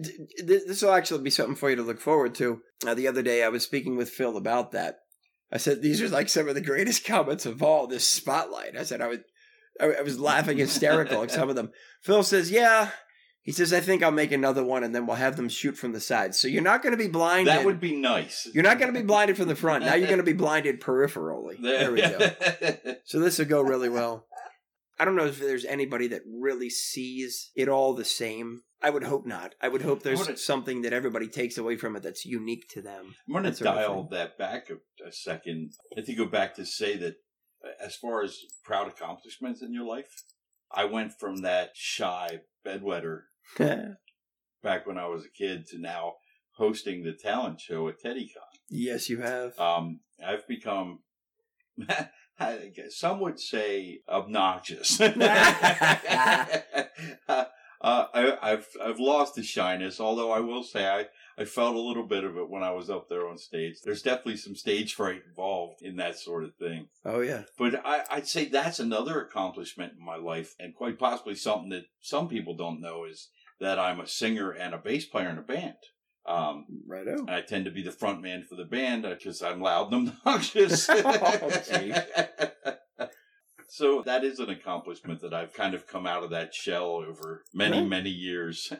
Th- This will actually be something for you to look forward to. Uh, the other day, I was speaking with Phil about that. I said these are like some of the greatest comments of all. This spotlight. I said I was, I I was laughing hysterical at some of them. Phil says, "Yeah." He says, "I think I'll make another one, and then we'll have them shoot from the side. So you're not going to be blinded. that would be nice. You're not going to be blinded from the front. Now you're going to be blinded peripherally. There we go. So this will go really well. I don't know if there's anybody that really sees it all the same. I would hope not. I would hope there's I wanna- something that everybody takes away from it that's unique to them. I'm going to That sort of dial that back a, a second. I think go back to say that uh, as far as proud accomplishments in your life, I went from that shy bedwetter back when I was a kid to now hosting the talent show at TeddyCon. yes, you have. Um, I've become, some would say, obnoxious. uh, I, I've I've lost the shyness, although I will say I, I felt a little bit of it when I was up there on stage. There's definitely some stage fright involved in that sort of thing. oh yeah. But I, I'd say that's another accomplishment in my life, and quite possibly something that some people don't know is that I'm a singer and a bass player in a band. Um, Righto. I tend to be the front man for the band because I'm loud and obnoxious. Oh. So that is an accomplishment that I've kind of come out of that shell over many, Right. many years.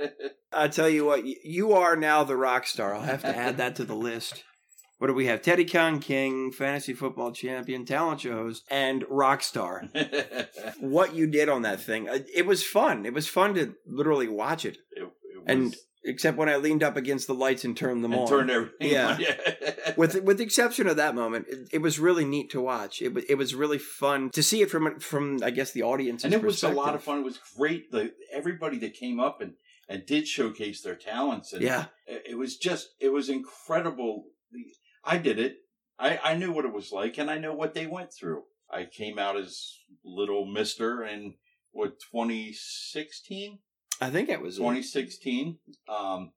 I tell you what, you are now the rock star. I'll have to add that to the list. What do we have? TeddyCon King, fantasy football champion, talent show host, and rock star. What you did on that thing, uh, it was fun. It was fun to literally watch it. it And was- except when I leaned up against the lights and turned them and on. turned everything Yeah. on. Yeah. with with the exception of that moment, it, it was really neat to watch. It was it was really fun to see it from from I guess the audience. and it was a lot of fun. It was great. The everybody that came up and and did showcase their talents. And Yeah, it it was just it was incredible. I did it. I I knew what it was like, and I know what they went through. I came out as little Mister in what 2016. I think it was 2016. Um,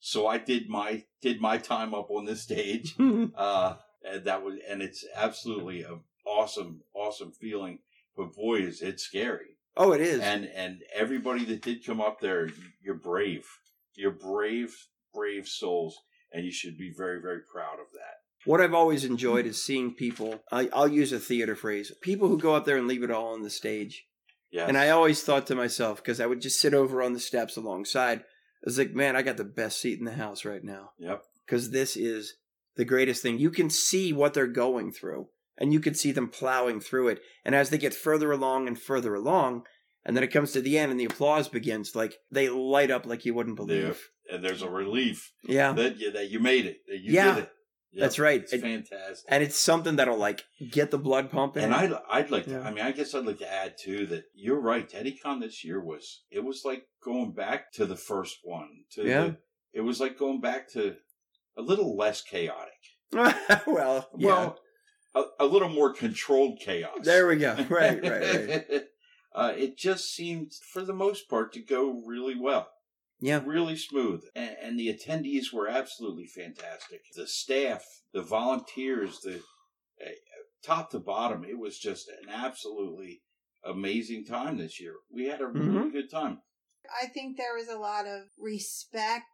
so I did my did my time up on this stage. Uh, and that was and it's absolutely a awesome awesome feeling. But boy, is it scary. oh, it is. And and everybody that did come up there, you're brave. You're brave, brave souls, and you should be very very proud of that. What I've always enjoyed is seeing people. I, I'll use a theater phrase: people who go up there and leave it all on the stage. And I always thought to myself, because I would just sit over on the steps alongside, I was like, man, I got the best seat in the house right now. Yep. Because this is the greatest thing. You can see what they're going through, and you can see them plowing through it. And as they get further along and further along, and then it comes to the end and the applause begins, like they light up like you wouldn't believe. And there's a relief Yeah. that you, that you made it. That you Yeah. did it. Yep. That's right. It's It- fantastic. And it's something that'll like get the blood pumping. And I'd, I'd like to, Yeah. I mean, I guess I'd like to add too that you're right. TeddyCon this year was, it was like going back to the first one. To Yeah. the, it was like going back to a little less chaotic. well, yeah. Well, a, a little more controlled chaos. there we go. Right, right, right. uh, it just seemed, for the most part, to go really well. Yeah. Really smooth. And, and the attendees were absolutely fantastic. The staff, the volunteers, the uh, top to bottom, it was just an absolutely amazing time this year. We had a really Mhm. good time. I think there was a lot of respect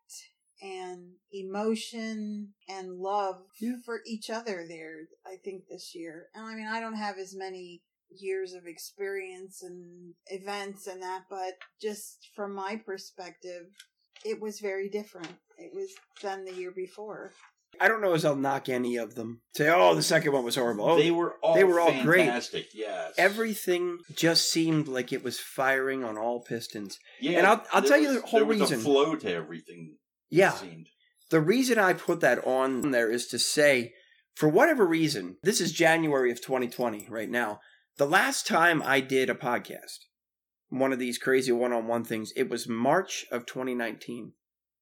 and emotion and love Yeah. for each other there, I think, this year. And I mean, I don't have as many years of experience and events and that, but just from my perspective, it was very different. It was than the year before. I don't know as I'll knock any of them. Say, oh, the second one was horrible. Oh, they were all they were all great. Yes. everything just seemed like it was firing on all pistons. yeah, and I'll- I'll there tell you the whole there was reason. a flow to everything. Yeah. seemed. The reason I put that on there is to say, for whatever reason, this is January of 2020 right now. The last time I did a podcast, one of these crazy one on one things, it was March of 2019.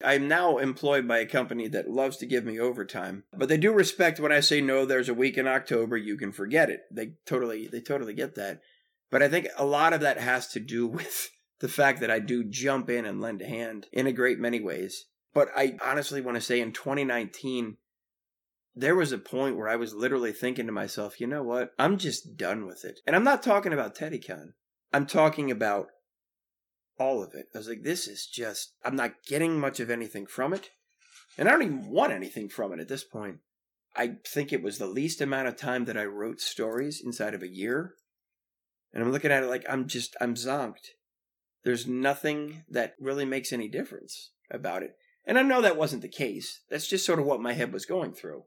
I'm now employed by a company that loves to give me overtime, but they do respect when I say no, there's a week in October, you can forget it. They totally, they totally get that. But I think a lot of that has to do with the fact that I do jump in and lend a hand in a great many ways. But I honestly want to say in 2019, there was a point where I was literally thinking to myself, you know what? I'm just done with it. And I'm not talking about TeddyCon. I'm talking about all of it. I was like, this is just, I'm not getting much of anything from it. And I don't even want anything from it at this point. I think it was the least amount of time that I wrote stories inside of a year. And I'm looking at it like I'm just, I'm zonked. There's nothing that really makes any difference about it. And I know that wasn't the case. That's just sort of what my head was going through.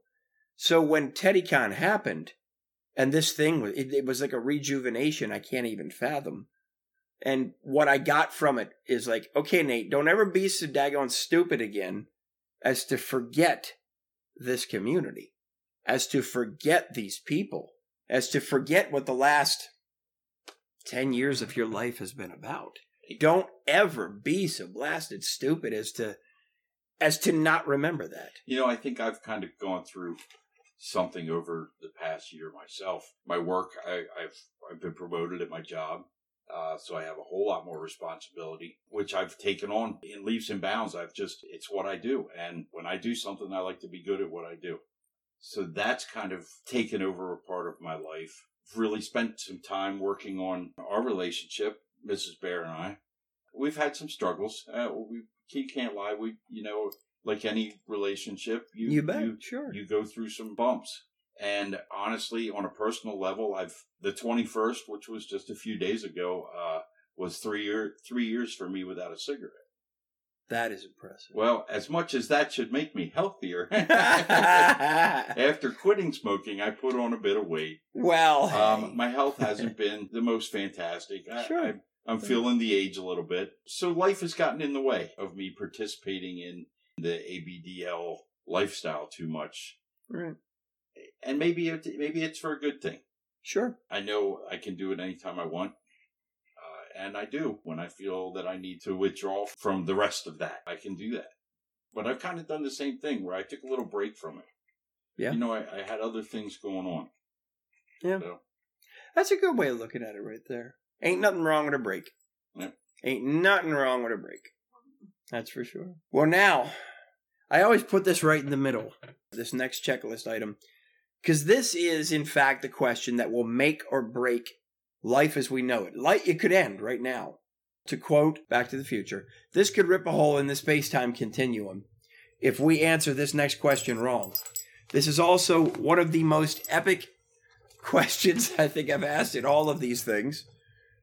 So when TeddyCon happened, and this thing was, it, it was like a rejuvenation I can't even fathom. And what I got from it is like, okay, Nate, don't ever be so daggone stupid again as to forget this community, as to forget these people, as to forget what the last 10 years of your life has been about. Don't ever be so blasted stupid as to as to not remember that. You know, I think I've kind of gone through something over the past year myself. My work, I, I've I've been promoted at my job, uh, so I have a whole lot more responsibility, which I've taken on in leaps and bounds. I've just it's what I do, and when I do something, I like to be good at what I do. So that's kind of taken over a part of my life. Really spent some time working on our relationship, Mrs. Bear and I. We've had some struggles. Uh, we can't lie. We, you know, like any relationship, you You bet. you, sure. you go through some bumps. And honestly, on a personal level, I've the 21st, which was just a few days ago, uh, was three year three years for me without a cigarette. That is impressive. Well, as much as that should make me healthier, after quitting smoking, I put on a bit of weight. well, Um, my health hasn't been the most fantastic. I, Sure. I, I'm feeling the age a little bit. So life has gotten in the way of me participating in the ABDL lifestyle too much. Right. And maybe it, maybe it's for a good thing. sure. I know I can do it anytime I want. Uh, and I do when I feel that I need to withdraw from the rest of that. I can do that. But I've kind of done the same thing where I took a little break from it. Yeah. You know, I, I had other things going on. Yeah. So, That's a good way of looking at it right there. Ain't nothing wrong with a break. Yep. Ain't nothing wrong with a break. That's for sure. Well, now, I always put this right in the middle, this next checklist item, because this is, in fact, the question that will make or break life as we know it. Light, it could end right now. To quote Back to the Future, this could rip a hole in the space time continuum if we answer this next question wrong. This is also one of the most epic questions I think I've asked in all of these things.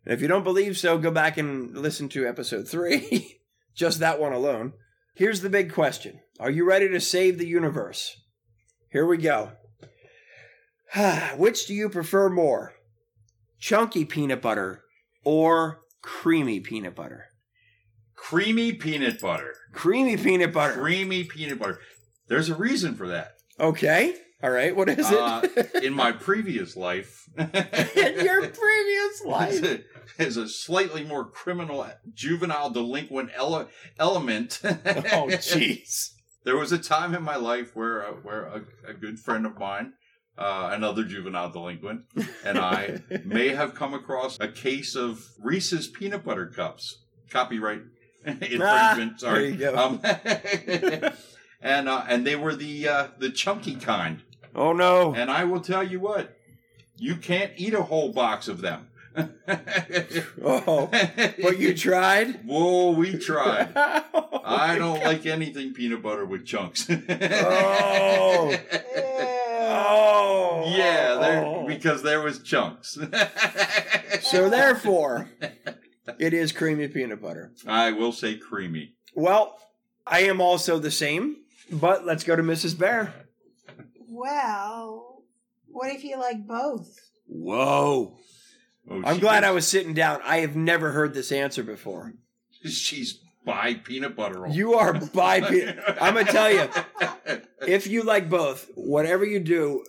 And if you don't believe so, go back and listen to episode three, just that one alone. Here's the big question Are you ready to save the universe? Here we go. Which do you prefer more? Chunky peanut butter or creamy peanut butter? creamy peanut butter. Creamy peanut butter. Creamy peanut butter. There's a reason for that. Okay. All right. What is Uh, it? in my previous life, in your previous life. as a slightly more criminal, juvenile, delinquent ele- element. Oh, jeez. there was a time in my life where uh, where a, a good friend of mine, uh, another juvenile delinquent, and I may have come across a case of Reese's peanut butter cups. Copyright infringement. Ah, sorry. there you go. Um, and uh, and they were the uh, the chunky kind. Oh, no. And I will tell you what, you can't eat a whole box of them. Oh, but you tried? Whoa, we tried. Oh, I don't God. like anything peanut butter with chunks. Oh. Oh. Yeah, there Oh. because there was chunks. So therefore, it is creamy peanut butter. I will say creamy. Well, I am also the same, but let's go to Mrs. Bear. Well, what if you like both? Whoa. Oh, I'm glad I was sitting down. I have never heard this answer before. She's by peanut butter. roll. You are by peanut. I'm gonna tell you, if you like both, whatever you do,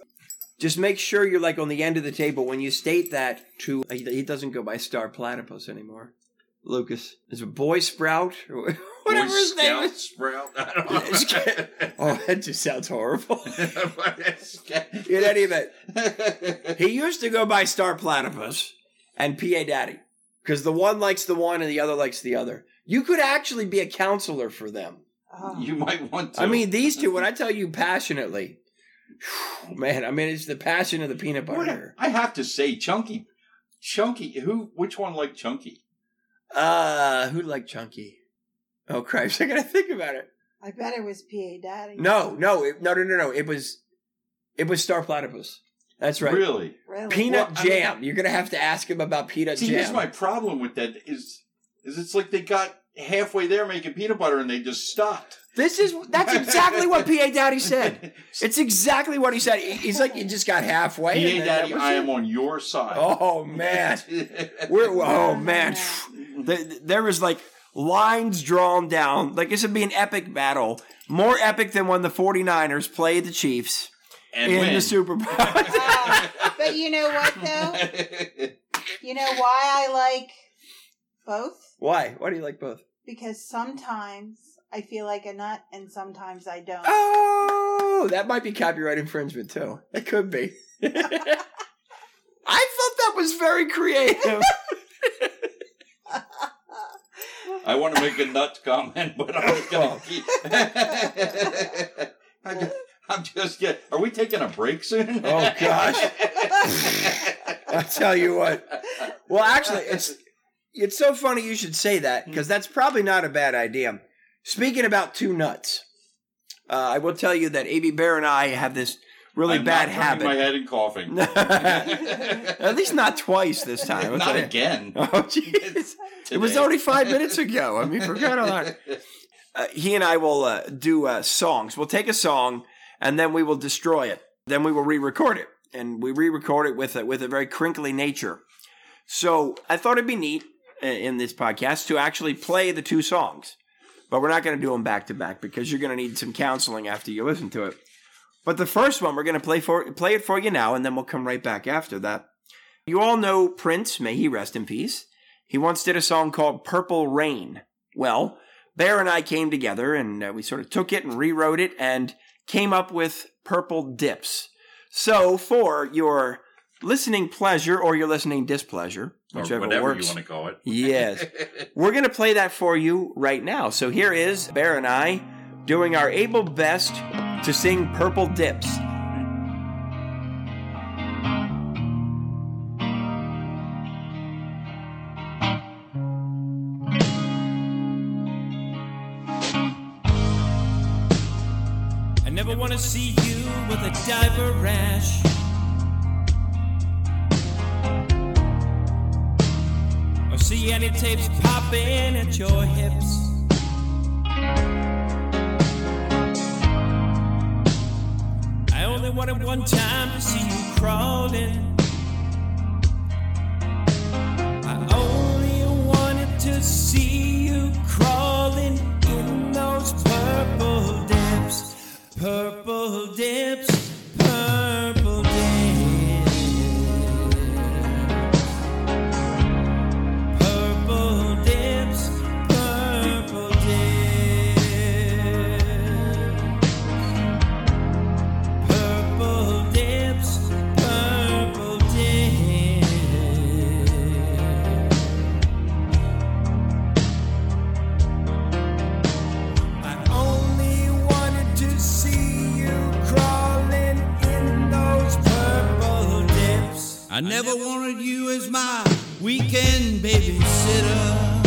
just make sure you're like on the end of the table when you state that to. He doesn't go by Star Platypus anymore. Lucas is a boy sprout, or whatever Boy his name is. Sprout. I don't know. Oh, that just sounds horrible. In any event, he used to go by Star Platypus and PA Daddy because the one likes the one and the other likes the other. You could actually be a counselor for them. Oh. you might want to. I mean, these two, when I tell you passionately, man, I mean, it's the passion of the peanut What- butter. I have to say, Chunky, Chunky. Who? Which one liked Chunky? Uh, who liked Chunky? Oh, Christ, I gotta think about it. I bet it was PA Daddy. No, no, it, no, no, no, no. It was, it was Star Platypus. That's right. Really? Really? Peanut Well, I mean, jam. You're gonna have to ask him about peanut jam. See, here's my problem with that is, is it's like they got halfway there making peanut butter and they just stopped. This is that's exactly what PA Daddy said. It's exactly what he said. He's like, you just got halfway. PA then Daddy, I am on your side. Oh man, we're oh man. There, there was like lines drawn down. Like this would be an epic battle, more epic than when the 49ers played the Chiefs and in win. the Super Bowl. But you know what though? You know why I like both? Why? Why do you like both? Because sometimes I feel like a nut and sometimes I don't. Oh, that might be copyright infringement too. It could be. I thought that was very creative. I want to make a nuts comment, but I'm just Oh. gonna keep. I'm just getting. Are we taking a break soon? Oh, gosh. I tell you what. Well, actually, it's it's so funny you should say that because that's probably not a bad idea. Speaking about two nuts, uh, I will tell you that AB Bear and I have this really I'm bad habit. my head and coughing. At least not twice this time. not Okay. again. Oh, jeez. It was only five minutes ago. I mean, all that. Uh, he and I will uh, do uh, songs. We'll take a song and then we will destroy it. Then we will re-record it, and we re-record it with a, with a very crinkly nature. So I thought it'd be neat uh, in this podcast to actually play the two songs, but we're not going to do them back to back because you're going to need some counseling after you listen to it. But the first one we're going to play for play it for you now, and then we'll come right back after that. You all know Prince, may he rest in peace. He once did a song called Purple Rain. Well, Bear and I came together and uh, we sort of took it and rewrote it and came up with Purple Dips. So, for your listening pleasure or your listening displeasure, whichever whatever works. you want to call it. Yes. We're going to play that for you right now. So here is Bear and I doing our able best to sing Purple Dips. Diaper rash. Or see any tapes popping at your hips. I only wanted one time to see you crawling. I only wanted to see you crawling in those purple dips. Purple dips, I never wanted you as my weekend babysitter.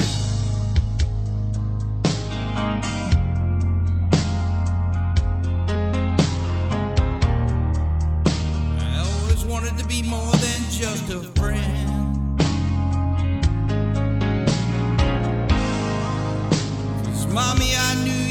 I always wanted to be more than just a friend. Mommy, I knew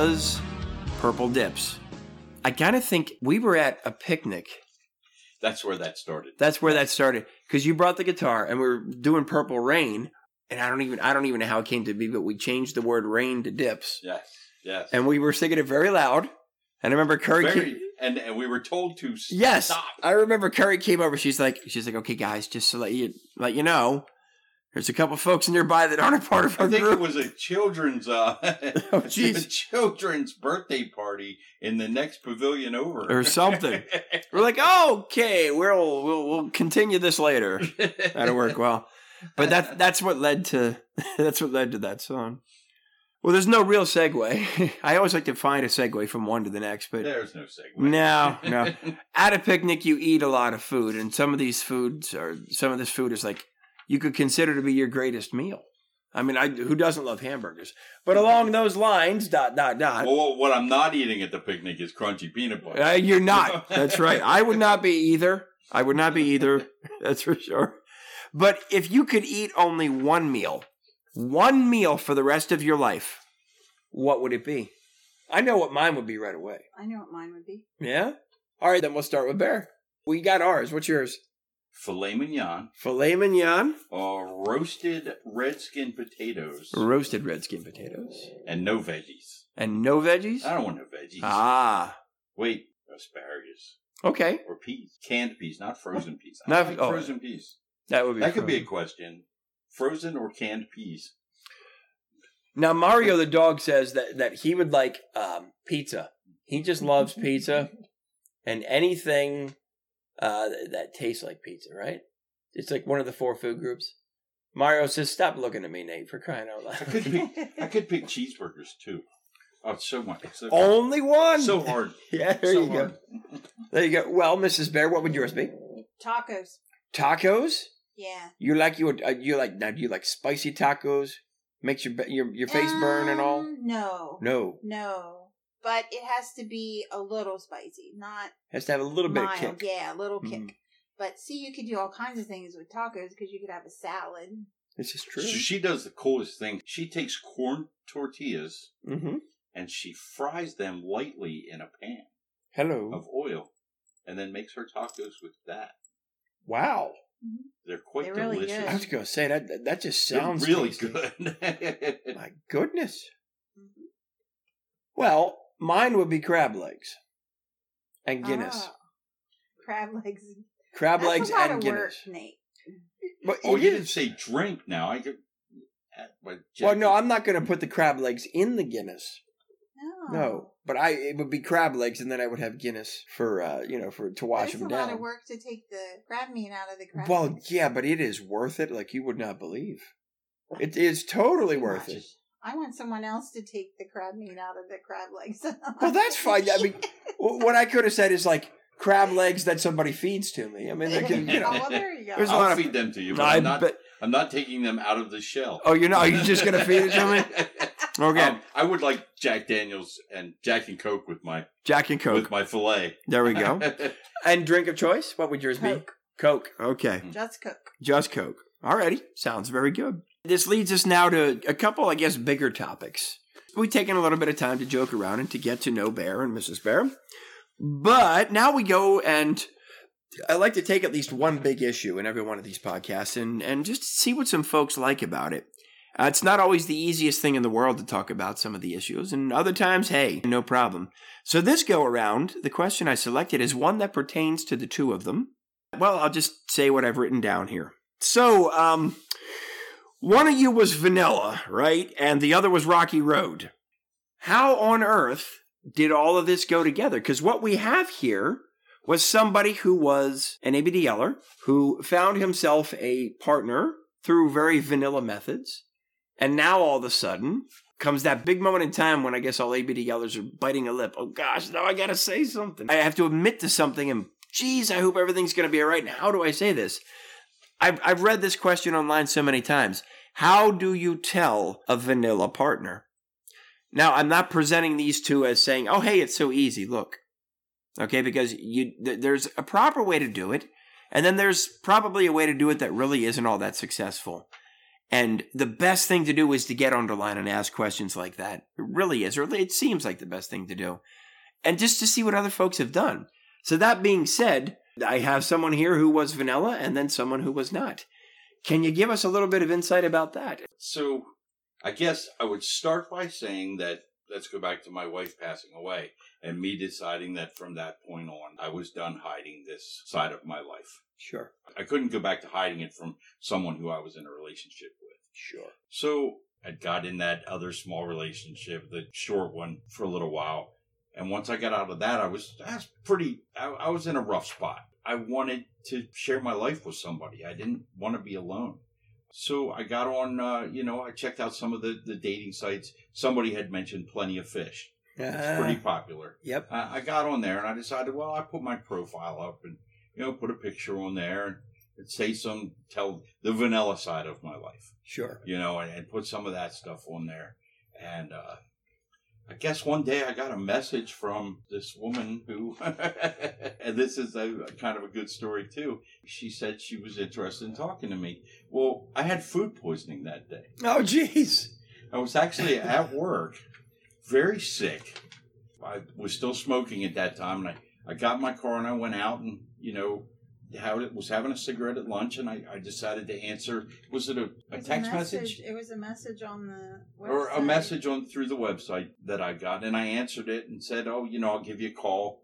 was Purple Dips. I kind of think we were at a picnic. That's where that started. That's where that started because you brought the guitar and we were doing Purple Rain. And I don't even I don't even know how it came to be, but we changed the word rain to dips, Yes, yes. and we were singing it very loud. And I remember Curry. Very, came- and and we were told to yes, stop. I remember Curry came over. She's like, she's like, okay, guys, just to let you let you know, there's a couple folks nearby that aren't a part of our I think group. it was a children's uh Oh, a children's birthday party in the next pavilion over Or something. We're like, okay, we'll we'll we'll continue this later. That'll work well. But that that's what led to that's what led to that song. Well, there's no real segue. I always like to find a segue from one to the next, but There's no segue. No, no. at a picnic you eat a lot of food, and some of these foods are some of this food is like you could consider to be your greatest meal. I mean, I who doesn't love hamburgers? But along those lines, dot dot dot. well, what I'm not eating at the picnic is crunchy peanut butter. Uh, you're not. That's right. I would not be either. I would not be either. That's for sure. But if you could eat only one meal, one meal for the rest of your life, what would it be? I know what mine would be right away. I know what mine would be. Yeah? All right, then we'll start with Bear. We got ours. What's yours? Filet mignon, Filet mignon, uh, roasted red skin potatoes, roasted red skin potatoes, and no veggies. and no veggies? I don't want no veggies. Ah, Wait, asparagus okay. or peas, canned peas, not frozen peas. I Not- like oh. frozen peas. That would be That could be a fun. question: frozen or canned peas. Now Mario the dog says that that he would like um, pizza. He just loves pizza and anything uh, that, that tastes like pizza. Right? It's like one of the four food groups. Mario says, "Stop looking at me, Nate, for crying out loud." I could loud." pick. I could pick cheeseburgers too. Oh, so much. So, Only one. so hard. Yeah, there so you go. There you go. Well, Mrs. Bear, what would yours be? Tacos. Tacos? Yeah. You like you? Uh, you like now? Do you like spicy tacos? Makes your your your face burn and all? Um, No. No, No. But it has to be a little spicy, not has to have a little bit of kick. Yeah, a little kick. Mhm. But see, you could do all kinds of things with tacos because you could have a salad. This is true. So she does the coolest thing. She takes corn tortillas mm-hmm. and she fries them lightly in a pan Hello. of oil, and then makes her tacos with that. Wow. They're quite They're really delicious. good. I was gonna say that. That just They're sounds really tasty. good. My goodness. Mhm. Well, mine would be crab legs and Guinness. Ah, crab legs. crab That's legs and Guinness. work, Nate. But oh, you is. didn't say drink now. I could. uh, Well, no, I'm not going to put the crab legs in the Guinness. No. No, but I it would be crab legs, and then I would have Guinness for uh, you know for to But wash it's them a lot down. of work to take the crab meat out of the crab. Well, legs. yeah, but it is worth it. Like you would not believe. It is totally worth it. I want someone else to take the crab meat out of the crab legs. Well, that's fine. I mean, what I could have said is like crab legs that somebody feeds to me. I mean, they can, you oh, know. well, there you go. There's a I'll lot of- feed them to you, but I I'm not. bet- I'm not taking them out of the shell. Oh, you're not. Are you just gonna feed it to me? Okay, Um, I would like Jack Daniels and Jack and Coke with my Jack and Coke. with my fillet. There we go. and drink of choice. What would yours Coke. be? Coke. Okay, Just Coke. just Coke. Alrighty, sounds very good. This leads us now to a couple, I guess, bigger topics. We've taken a little bit of time to joke around and to get to know Bear and Mrs. Bear, but now we go and I like to take at least one big issue in every one of these podcasts and and just see what some folks like about it. Uh, it's not always the easiest thing in the world to talk about some of the issues, and other times, hey, no problem. So this go around, the question I selected is one that pertains to the two of them. Well, I'll just say what I've written down here. So, um, one of you was Vanilla, right? And the other was Rocky Road. How on earth did all of this go together? Because what we have here was somebody who was an ABDLer who found himself a partner through very vanilla methods. And now all of a sudden comes that big moment in time when I guess all ABDLers are biting a lip. Oh gosh, now I gotta say something. I have to admit to something and geez, I hope everything's gonna be all right. Now, how do I say this? I've, I've read this question online so many times. How do you tell a vanilla partner? Now, I'm not presenting these two as saying, oh, hey, it's so easy. Look. Okay, because you th- there's a proper way to do it, and then there's probably a way to do it that really isn't all that successful. And the best thing to do is to get underline and ask questions like that. It really is, or it seems like the best thing to do. And just to see what other folks have done. So that being said, I have someone here who was vanilla and then someone who was not. Can you give us a little bit of insight about that? So I guess I would start by saying that let's go back to my wife passing away and me deciding that from that point on I was done hiding this side of my life. Sure. I couldn't go back to hiding it from someone who I was in a relationship with. Sure. So I got in that other small relationship, the short one, for a little while. And once I got out of that, I was, that's pretty, I, I was in a rough spot. I wanted to share my life with somebody. I didn't want to be alone. So I got on, uh, you know, I checked out some of the, the dating sites. Somebody had mentioned Plenty of Fish. It's pretty popular. Yep. I, I got on there and I decided, well, I put my profile up and, you know, put a picture on there and, and say some, tell the vanilla side of my life Sure. you know, and, and put some of that stuff on there. And uh, I guess one day I got a message from this woman who, and this is a, kind of a good story too. She said she was interested in talking to me. Well, I had food poisoning that day. Oh, jeez. I was actually at work, very sick. I was still smoking at that time, and I, I got in my car and I went out and, you know, how it was having a cigarette at lunch, and I, I decided to answer. Was it a, a It was text message? It was a message on the website. or a message on through the website that I got, and I answered it and said, "Oh, you know, I'll give you a call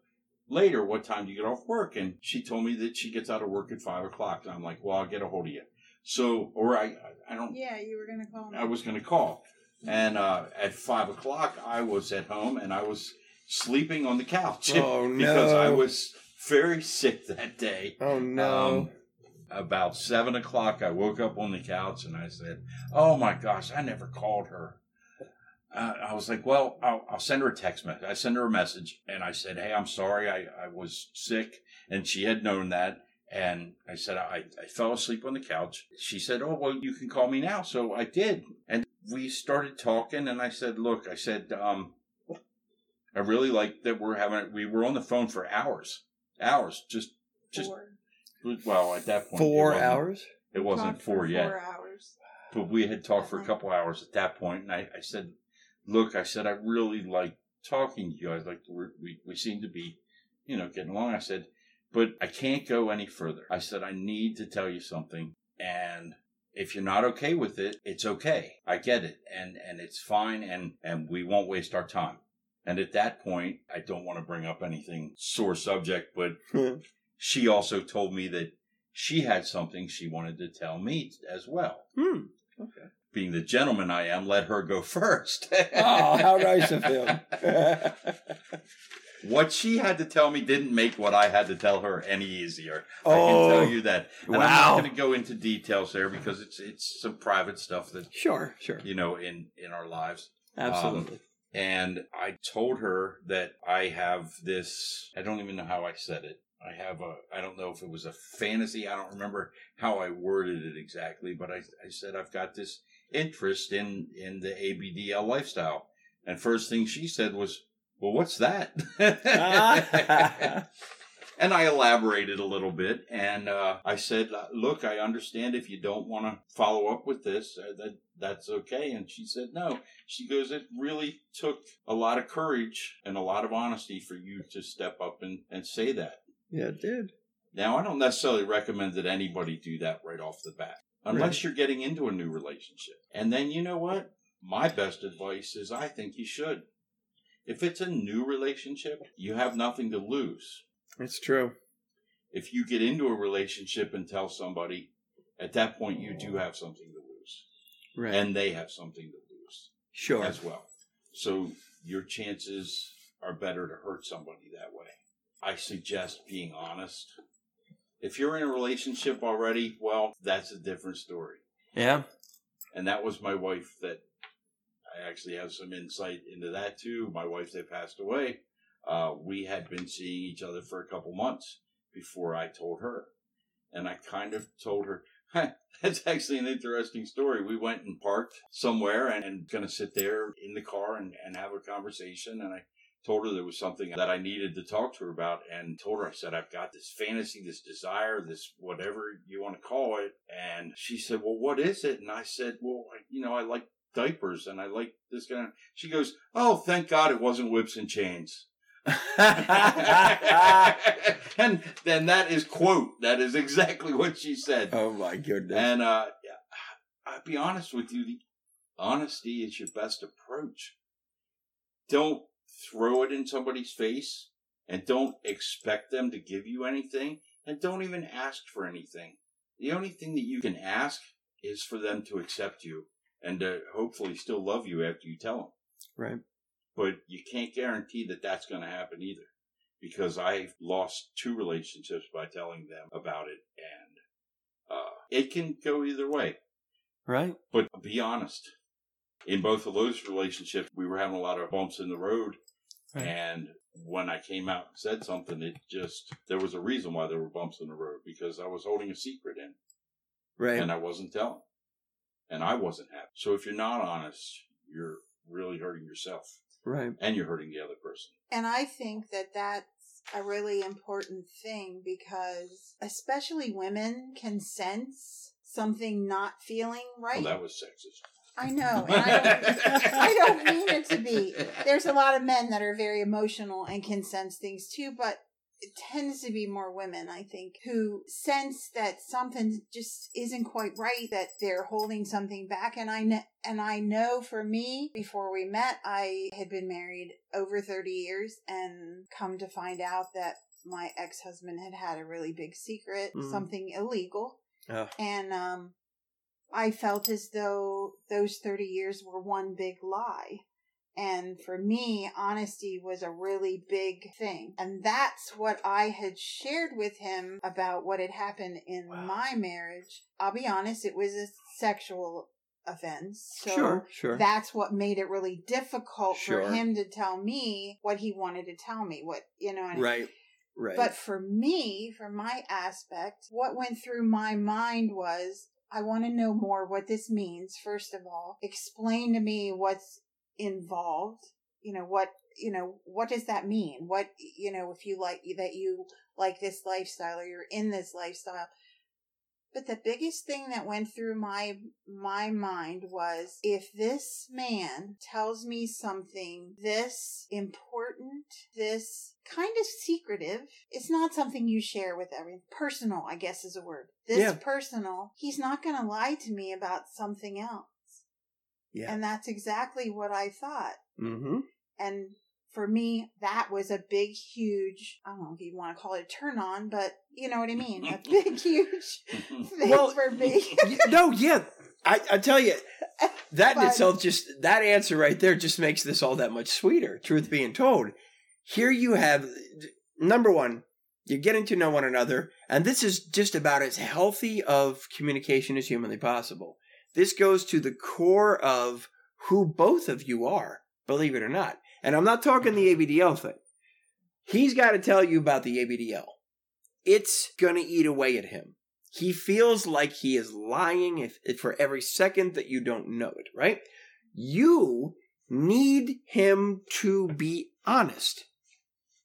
later. What time do you get off work?" And she told me that she gets out of work at five o'clock. And I'm like, "Well, I'll get a hold of you." So, or I, I don't, Yeah, you were gonna call me. I was going to call, and uh, at five o'clock, I was at home and I was sleeping on the couch Oh, because I was very sick that day. Oh, no. Um, about seven o'clock, I woke up on the couch and I said, "Oh my gosh, I never called her." Uh, I was like, "Well, I'll, I'll send her a text message." I sent her a message and I said, "Hey, I'm sorry, I, I was sick," and she had known that. And I said, I, I fell asleep on the couch. She said, Oh, well, you can call me now. So I did. And we started talking. And I said, Look, I said, um, I really like that we're having, we were on the phone for hours, hours, just, just, Four. well, at that point, Four it hours? It wasn't Talked for four yet Four hours. but we had talked for a Uh-huh. couple hours at that point, and I, I said, "Look, I said I really like talking to you. I like we we seem to be, you know, getting along." I said, "But I can't go any further." I said, "I need to tell you something, and if you're not okay with it, it's okay. I get it, and and it's fine, and and we won't waste our time." And at that point, I don't want to bring up anything sore subject, but she also told me that she had something she wanted to tell me as well Hmm. Okay. being the gentleman I am, let her go first. Oh, how nice of him. what she had to tell me didn't make what I had to tell her any easier. I can oh, tell you that. And I'm not going to go into details there because it's it's some private stuff that Sure, sure. you know in in our lives. Absolutely. And I told her that I have this. I don't even know how I said it. I have a. I don't know if it was a fantasy. I don't remember how I worded it exactly, but I I said I've got this interest in in the ABDL lifestyle. And first thing she said was, "Well, what's that?" and I elaborated a little bit, and uh, I said, "Look, I understand if you don't want to follow up with this, uh, that that's okay." And she said, "No." She goes, "It really took a lot of courage and a lot of honesty for you to step up and and say that." yeah, it did. Now, I don't necessarily recommend that anybody do that right off the bat, unless you're getting into a new relationship. And then, you know what? My best advice is I think you should. If it's a new relationship, you have nothing to lose. It's true. If you get into a relationship and tell somebody, at that point, you do have something to lose. Right. And they have something to lose sure. as well. So your chances are better to hurt somebody that way. I suggest being honest. If you're in a relationship already, well, that's a different story. Yeah. And that was my wife that I actually have some insight into that too. My wife that passed away, uh, we had been seeing each other for a couple months before I told her. And I kind of told her, that's actually an interesting story. We went and parked somewhere and, and going to sit there in the car and, and have a conversation. And I told her there was something that I needed to talk to her about and told her, I said, I've got this fantasy, this desire, this whatever you want to call it. And she said, Well, what is it? And I said, Well, you know, I like diapers and I like this kind of. She goes, Oh, thank God it wasn't whips and chains. and then that is quote. That is exactly what she said. oh my goodness. And uh, I'll be honest with you, the honesty is your best approach. Don't throw it in somebody's face and don't expect them to give you anything and don't even ask for anything. The only thing that you can ask is for them to accept you and to hopefully still love you after you tell them. right. But you can't guarantee that that's going to happen either because I've lost two relationships by telling them about it and uh, it can go either way. Right. But be honest. In both of those relationships, we were having a lot of bumps in the road. Right. And when I came out and said something, it just, there was a reason why there were bumps in the road because I was holding a secret in Right. and I wasn't telling. And I wasn't happy. So if you're not honest, you're really hurting yourself right. and you're hurting the other person. And I think that that's a really important thing because especially women can sense something not feeling right. Well, that was sexist. I know. And I don't, I don't mean it to be. There's a lot of men that are very emotional and can sense things too, but it tends to be more women, I think, who sense that something just isn't quite right, that they're holding something back. And I know, and I know for me, before we met, I had been married over 30 years and come to find out that my ex-husband had had a really big secret, Mhm. something illegal. Oh. And, um, I felt as though those 30 years were one big lie. And for me, honesty was a really big thing. And that's what I had shared with him about what had happened in Wow. my marriage. I'll be honest, it was a sexual offense. So sure. Sure. that's what made it really difficult Sure. for him to tell me what he wanted to tell me. What, you know, right. Right. but for me, for my aspect, what went through my mind was I want to know more what this means, first of all. Explain to me what's involved. You know, what, you know, what does that mean? What, you know, if you like, that you like this lifestyle or you're in this lifestyle. But the biggest thing that went through my my mind was if this man tells me something this important, this kind of secretive, it's not something you share with everyone. Personal, I guess is a word. This Yeah. personal, he's not going to lie to me about something else. Yeah. And that's exactly what I thought. mm-hmm. And for me, that was a big, huge, I don't know if you want to call it a turn on, but you know what I mean? A big, huge thing Well, for me. no, yeah. I, I tell you, that in itself just that answer right there just makes this all that much sweeter. Truth being told, here you have number one, you're getting to know one another, and this is just about as healthy of communication as humanly possible. This goes to the core of who both of you are, believe it or not. And I'm not talking the ABDL thing. He's got to tell you about the ABDL. It's going to eat away at him. He feels like he is lying if, if for every second that you don't know it, right? You need him to be honest.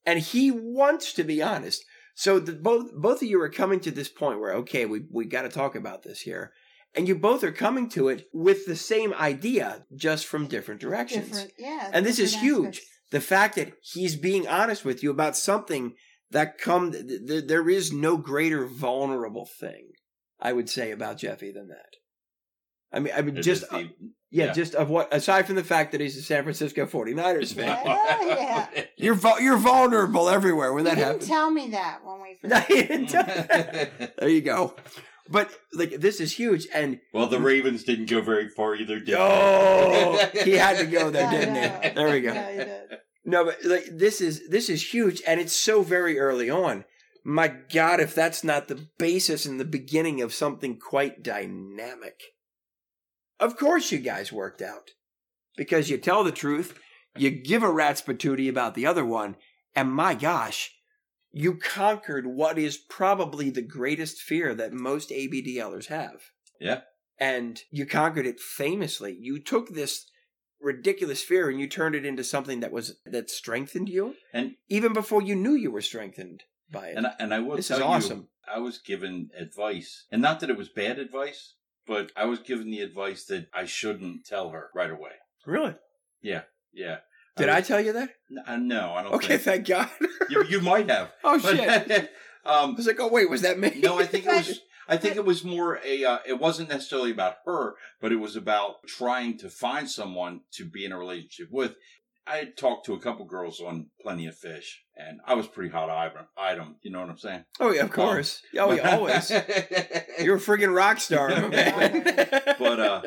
And he wants to be honest. So the, both both of you are coming to this point where okay, we we got to talk about this here. And you both are coming to it with the same idea just from different directions. Different, yeah. And this is huge. aspects. The fact that he's being honest with you about something that come th- th- there is no greater vulnerable thing I would say about Jeffy than that. I mean I mean It just is the- uh, yeah, yeah. just of what aside from the fact that he's a San Francisco 49ers fan. Oh, yeah, yeah. You're vul- you're vulnerable everywhere when You that didn't happens. tell me that when we first. you didn't tell- there you go. But like this is huge and well, the Ravens didn't go very far either, did oh, he had to go there, didn't he? There we go. Yeah, you did. No, but like this is this is huge, and it's so very early on. My God, if that's not the basis and the beginning of something quite dynamic. Of course, you guys worked out because you tell the truth, you give a rat's patootie about the other one, and my gosh, you conquered what is probably the greatest fear that most ABDLers have. Yeah. And you conquered it famously. You took this ridiculous fear and you turned it into something that was that strengthened you And even before you knew you were strengthened by it. and I, and I will this tell is awesome. you, I was given advice, and not that it was bad advice, but I was given the advice that I shouldn't tell her right away. really? Yeah, yeah. Did I was- tell you that? Uh, no, I don't. Okay, think. thank God. you, you might have. oh But- shit. I um, was like, oh wait, was that me? no, I think it was. I think it was more a. Uh, it wasn't necessarily about her, but it was about trying to find someone to be in a relationship with. I had talked to a couple girls on Plenty of Fish, and I was pretty hot item. Item, you know what I'm saying? oh yeah, of course. oh yeah, always. You're a friggin' rock star, man. But, uh,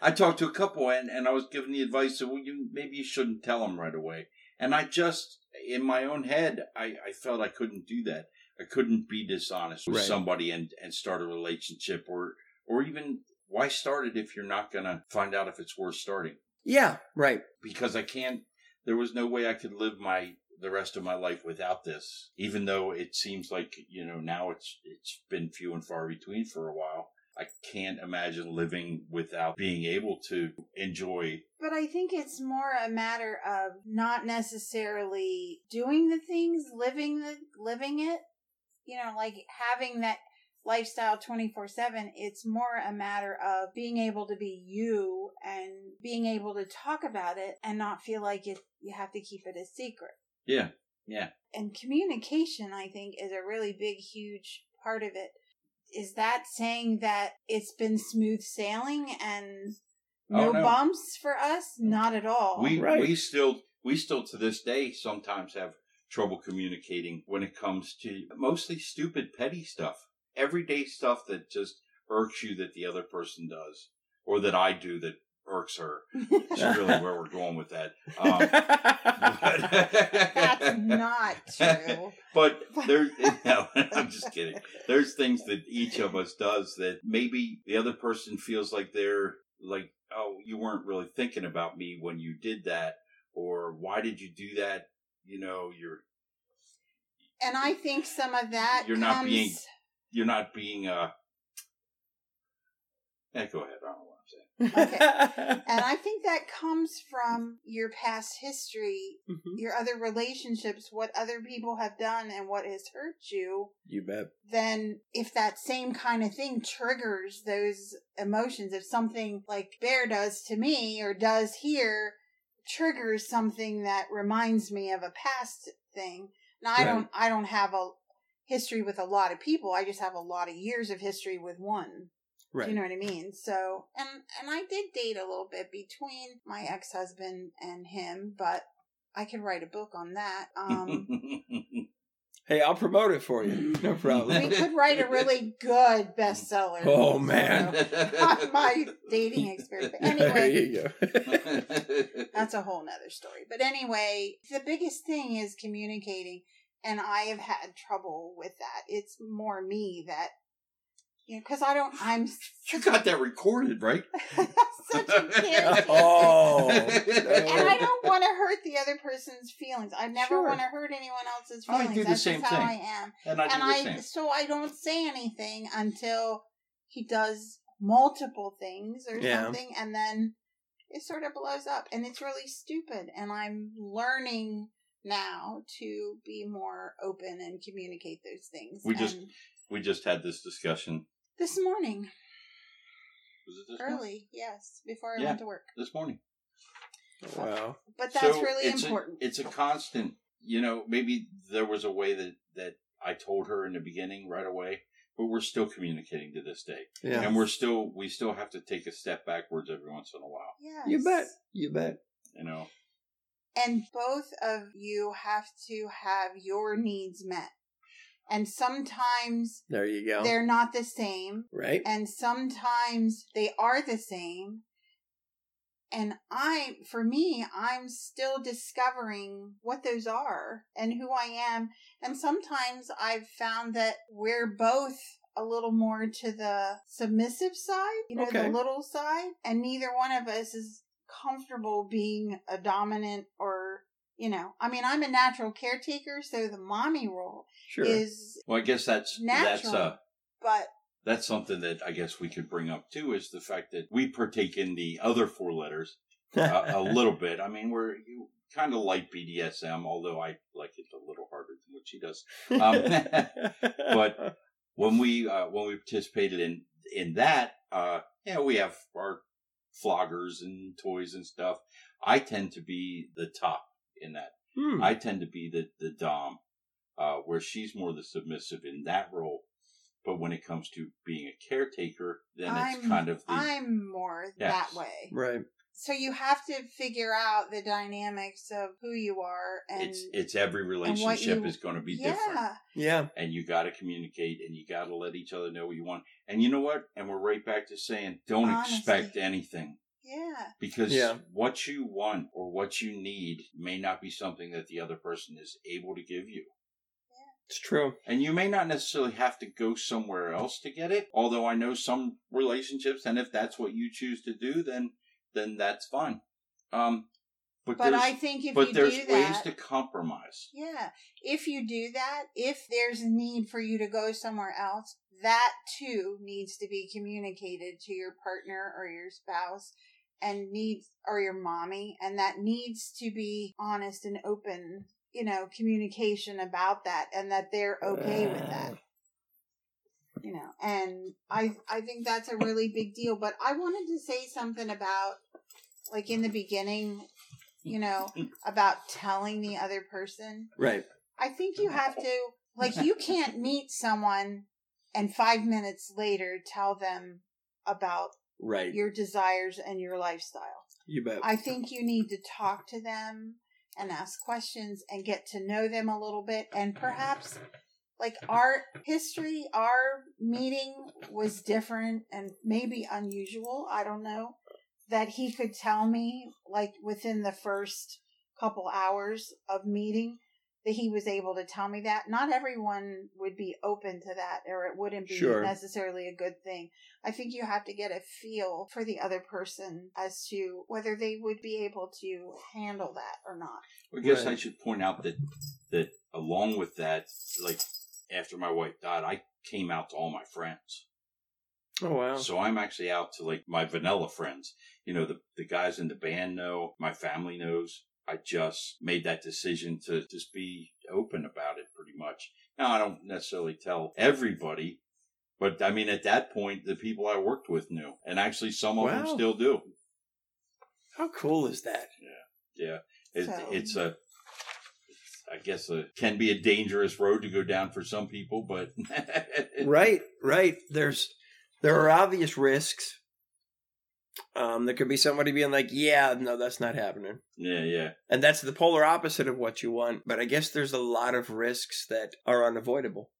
I talked to a couple, and, and I was given the advice that well, you maybe you shouldn't tell them right away. And I just, in my own head, I, I felt I couldn't do that. I couldn't be dishonest with Right. somebody and, and start a relationship, or or even why start it if you're not gonna find out if it's worth starting? yeah, right. Because I can't. There was no way I could live my the rest of my life without this. Even though it seems like you know now it's it's been few and far between for a while. I can't imagine living without being able to enjoy. But I think it's more a matter of not necessarily doing the things, living the living it. You know, like having that lifestyle 24/7. It's more a matter of being able to be you and being able to talk about it and not feel like it you have to keep it a secret. Yeah, Yeah. And communication I think is a really big huge part of it. Is that saying that it's been smooth sailing and oh, no, Oh, no. bumps for us? Not at all. we right. we still we still to this day sometimes have trouble communicating when it comes to mostly stupid petty stuff, everyday stuff that just irks you that the other person does or that I do that irks her. Is really where we're going with that. Um, That's not true. But there, no, I'm just kidding. There's things that each of us does that maybe the other person feels like they're like, oh, you weren't really thinking about me when you did that, or why did you do that? You know, you're And I think some of that You're not being- you're not being uh. Yeah, go ahead. I don't know what and I think that comes from your past history, Mhm. your other relationships, what other people have done and what has hurt you. You bet. then if that same kind of thing triggers those emotions, if something like Bear does to me or does here triggers something that reminds me of a past thing. Now I Right. don't I don't have a history with a lot of people. I just have a lot of years of history with one. Do you know what I mean? So and and I did date a little bit between my ex husband and him, but I could write a book on that. Um Hey, I'll promote it for you. No problem. we could write a really good bestseller. Oh, man. on my dating experience. But there anyway, you go. that's a whole nother story. But anyway, the biggest thing is communicating, and I have had trouble with that. It's more me that, you know, because I don't, I'm you got that recorded, right? such a kid. oh. And I don't want to hurt the other person's feelings. I never Sure. want to hurt anyone else's oh, feelings. I feelings. do the That's same just how thing. I am. And I do and the I same. so I don't say anything until he does multiple things or Yeah. something, and then it sort of blows up, and it's really stupid. And I'm learning now to be more open and communicate those things. We just- We just had this discussion. This morning, Was it this morning? early, yes, before I Yeah. went to work. This morning. Wow. But that's So really it's a- important. it's a constant. You know, maybe there was a way that that I told her in the beginning right away, but we're still communicating to this day, Yeah. and we're still we still have to take a step backwards every once in a while. yes. You bet. You bet. You know, and both of you have to have your needs met. And sometimes There you go. they're not the same, Right? and sometimes they are the same. And I, for me, I'm still discovering what those are and who I am. And sometimes I've found that we're both a little more to the submissive side, you know, Okay. the little side, and neither one of us is comfortable being a dominant or, you know, I mean, I'm a natural caretaker, so the mommy role Sure. is well, I guess that's that's natural, uh but that's something that I guess we could bring up too is the fact that we partake in the other four letters. a, a little bit. I mean, we're you kind of like BDSM, although I like it a little harder than what she does. Um, but when we uh, when we participated in in that, uh, yeah, we have our floggers and toys and stuff. I tend to be the top in that. Hmm. I tend to be the the dom, uh, where she's more the submissive in that role. But when it comes to being a caretaker, then it's I'm- kind of the I'm more Yes. that way. right. So you have to figure out the dynamics of who you are and it's it's every relationship you- is going to be yeah, different. Yeah. and you got to communicate and you got to let each other know what you want. And you know what? And we're right back to saying don't Honesty. expect anything yeah. because Yeah. what you want or what you need may not be something that the other person is able to give you. It's true. And you may not necessarily have to go somewhere else to get it. Although I know some relationships, and if that's what you choose to do, then then that's fine. Um, but, But there's, I think if but you there's do ways that, to compromise. yeah, if you do that, if there's a need for you to go somewhere else, that too needs to be communicated to your partner or your spouse and needs or your mommy and that needs to be honest and open, you know, communication about that and that they're okay with that. You know, and I I think that's a really big deal, but I wanted to say something about like in the beginning, you know, about telling the other person. Right. I think you have to, like, you can't meet someone and five minutes later tell them about Right. your desires and your lifestyle. you bet. I think you need to talk to them and ask questions and get to know them a little bit. And perhaps, like, our history, our meeting was different and maybe unusual. I don't know. That he could tell me, like, within the first couple hours of meeting, that he was able to tell me that. Not everyone would be open to that, or it wouldn't be Sure. necessarily a good thing. I think you have to get a feel for the other person as to whether they would be able to handle that or not. I guess I should point out that that along with that, like after my wife died, I came out to all my friends. oh wow. So I'm actually out to like my vanilla friends. You know, the the guys in the band know, my family knows. I just made that decision to just be open about it pretty much. Now I don't necessarily tell everybody, but I mean at that point the people I worked with knew. And actually some of them still do. How cool is that? Yeah. It, So- It's a, I guess, a, can be a dangerous road to go down for some people, but right, right. There's there are obvious risks. Um, there could be somebody being like, "Yeah, no, that's not happening," yeah, yeah, and that's the polar opposite of what you want. But I guess there's a lot of risks that are unavoidable.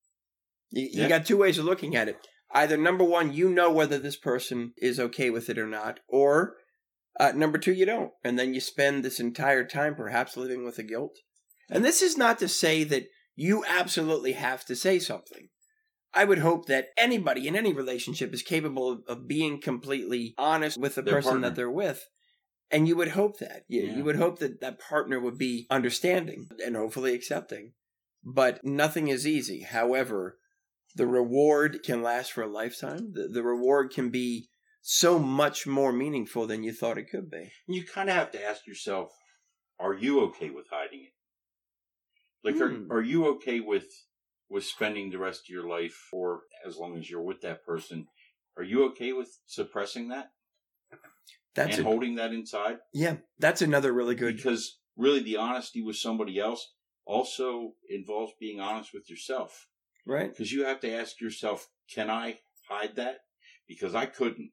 You, you got two ways of looking at it. Either number one, you know whether this person is okay with it or not, or uh, number two, you don't, and then you spend this entire time perhaps living with the guilt. And this is not to say that you absolutely have to say something. I would hope that anybody in any relationship is capable of, of being completely honest with the Their person partner. that they're with. And you would hope that. You, Yeah. you would hope that that partner would be understanding and hopefully accepting. But nothing is easy. However, the reward can last for a lifetime. The, the reward can be so much more meaningful than you thought it could be. you kind of have to ask yourself: Are you okay with hiding it? Like, Hmm. are are you okay with with spending the rest of your life, or as long as you're with that person? Are you okay with suppressing that That's and a, holding that inside? yeah, that's another really good Because really, the honesty with somebody else also involves being honest with yourself. right. because you have to ask yourself, can I hide that? Because I couldn't.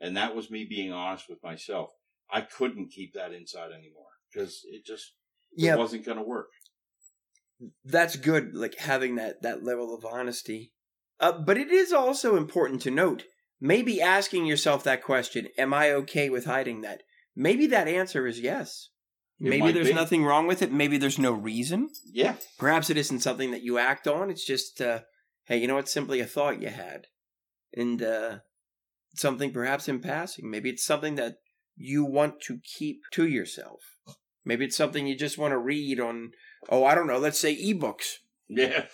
And that was me being honest with myself. I couldn't keep that inside anymore because it just it Yeah, wasn't going to work. That's good like having that that level of honesty. Uh, but it is also important to note maybe asking yourself that question am i okay with hiding that? Maybe that answer is yes. It maybe there's be. nothing wrong with it. Maybe there's no reason. Yeah. perhaps it isn't something that you act on. It's just uh, hey you know it's simply a thought you had. And uh, something perhaps in passing. Maybe it's something that you want to keep to yourself maybe it's something you just want to read on oh i don't know let's say ebooks Yeah.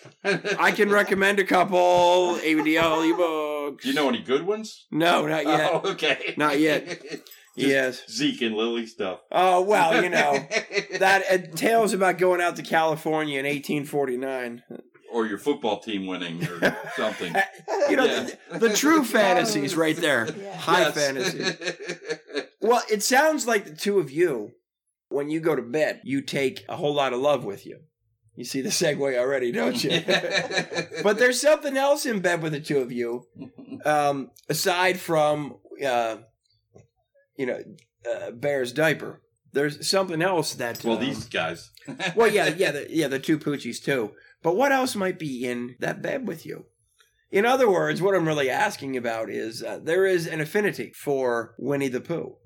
I can recommend a couple ABDL ebooks. Do you know any good ones? No, not yet. Oh, okay. Not yet. Just yes. Zeke and Lily stuff. Oh well, you know that uh, tales about going out to California in 1849. or your football team winning or something. You know Yeah. the, the true fantasies right there. Yeah. High Yes. fantasy. Well, it sounds like the two of you, when you go to bed, you take a whole lot of love with you. You see the segue already, don't you? but there's something else in bed with the two of you, um, aside from, uh, you know, uh, Bear's diaper. There's something else that. well, um, these guys. well, yeah, yeah, the, yeah, the two poochies too. But what else might be in that bed with you? In other words, what I'm really asking about is uh, there is an affinity for Winnie the Pooh.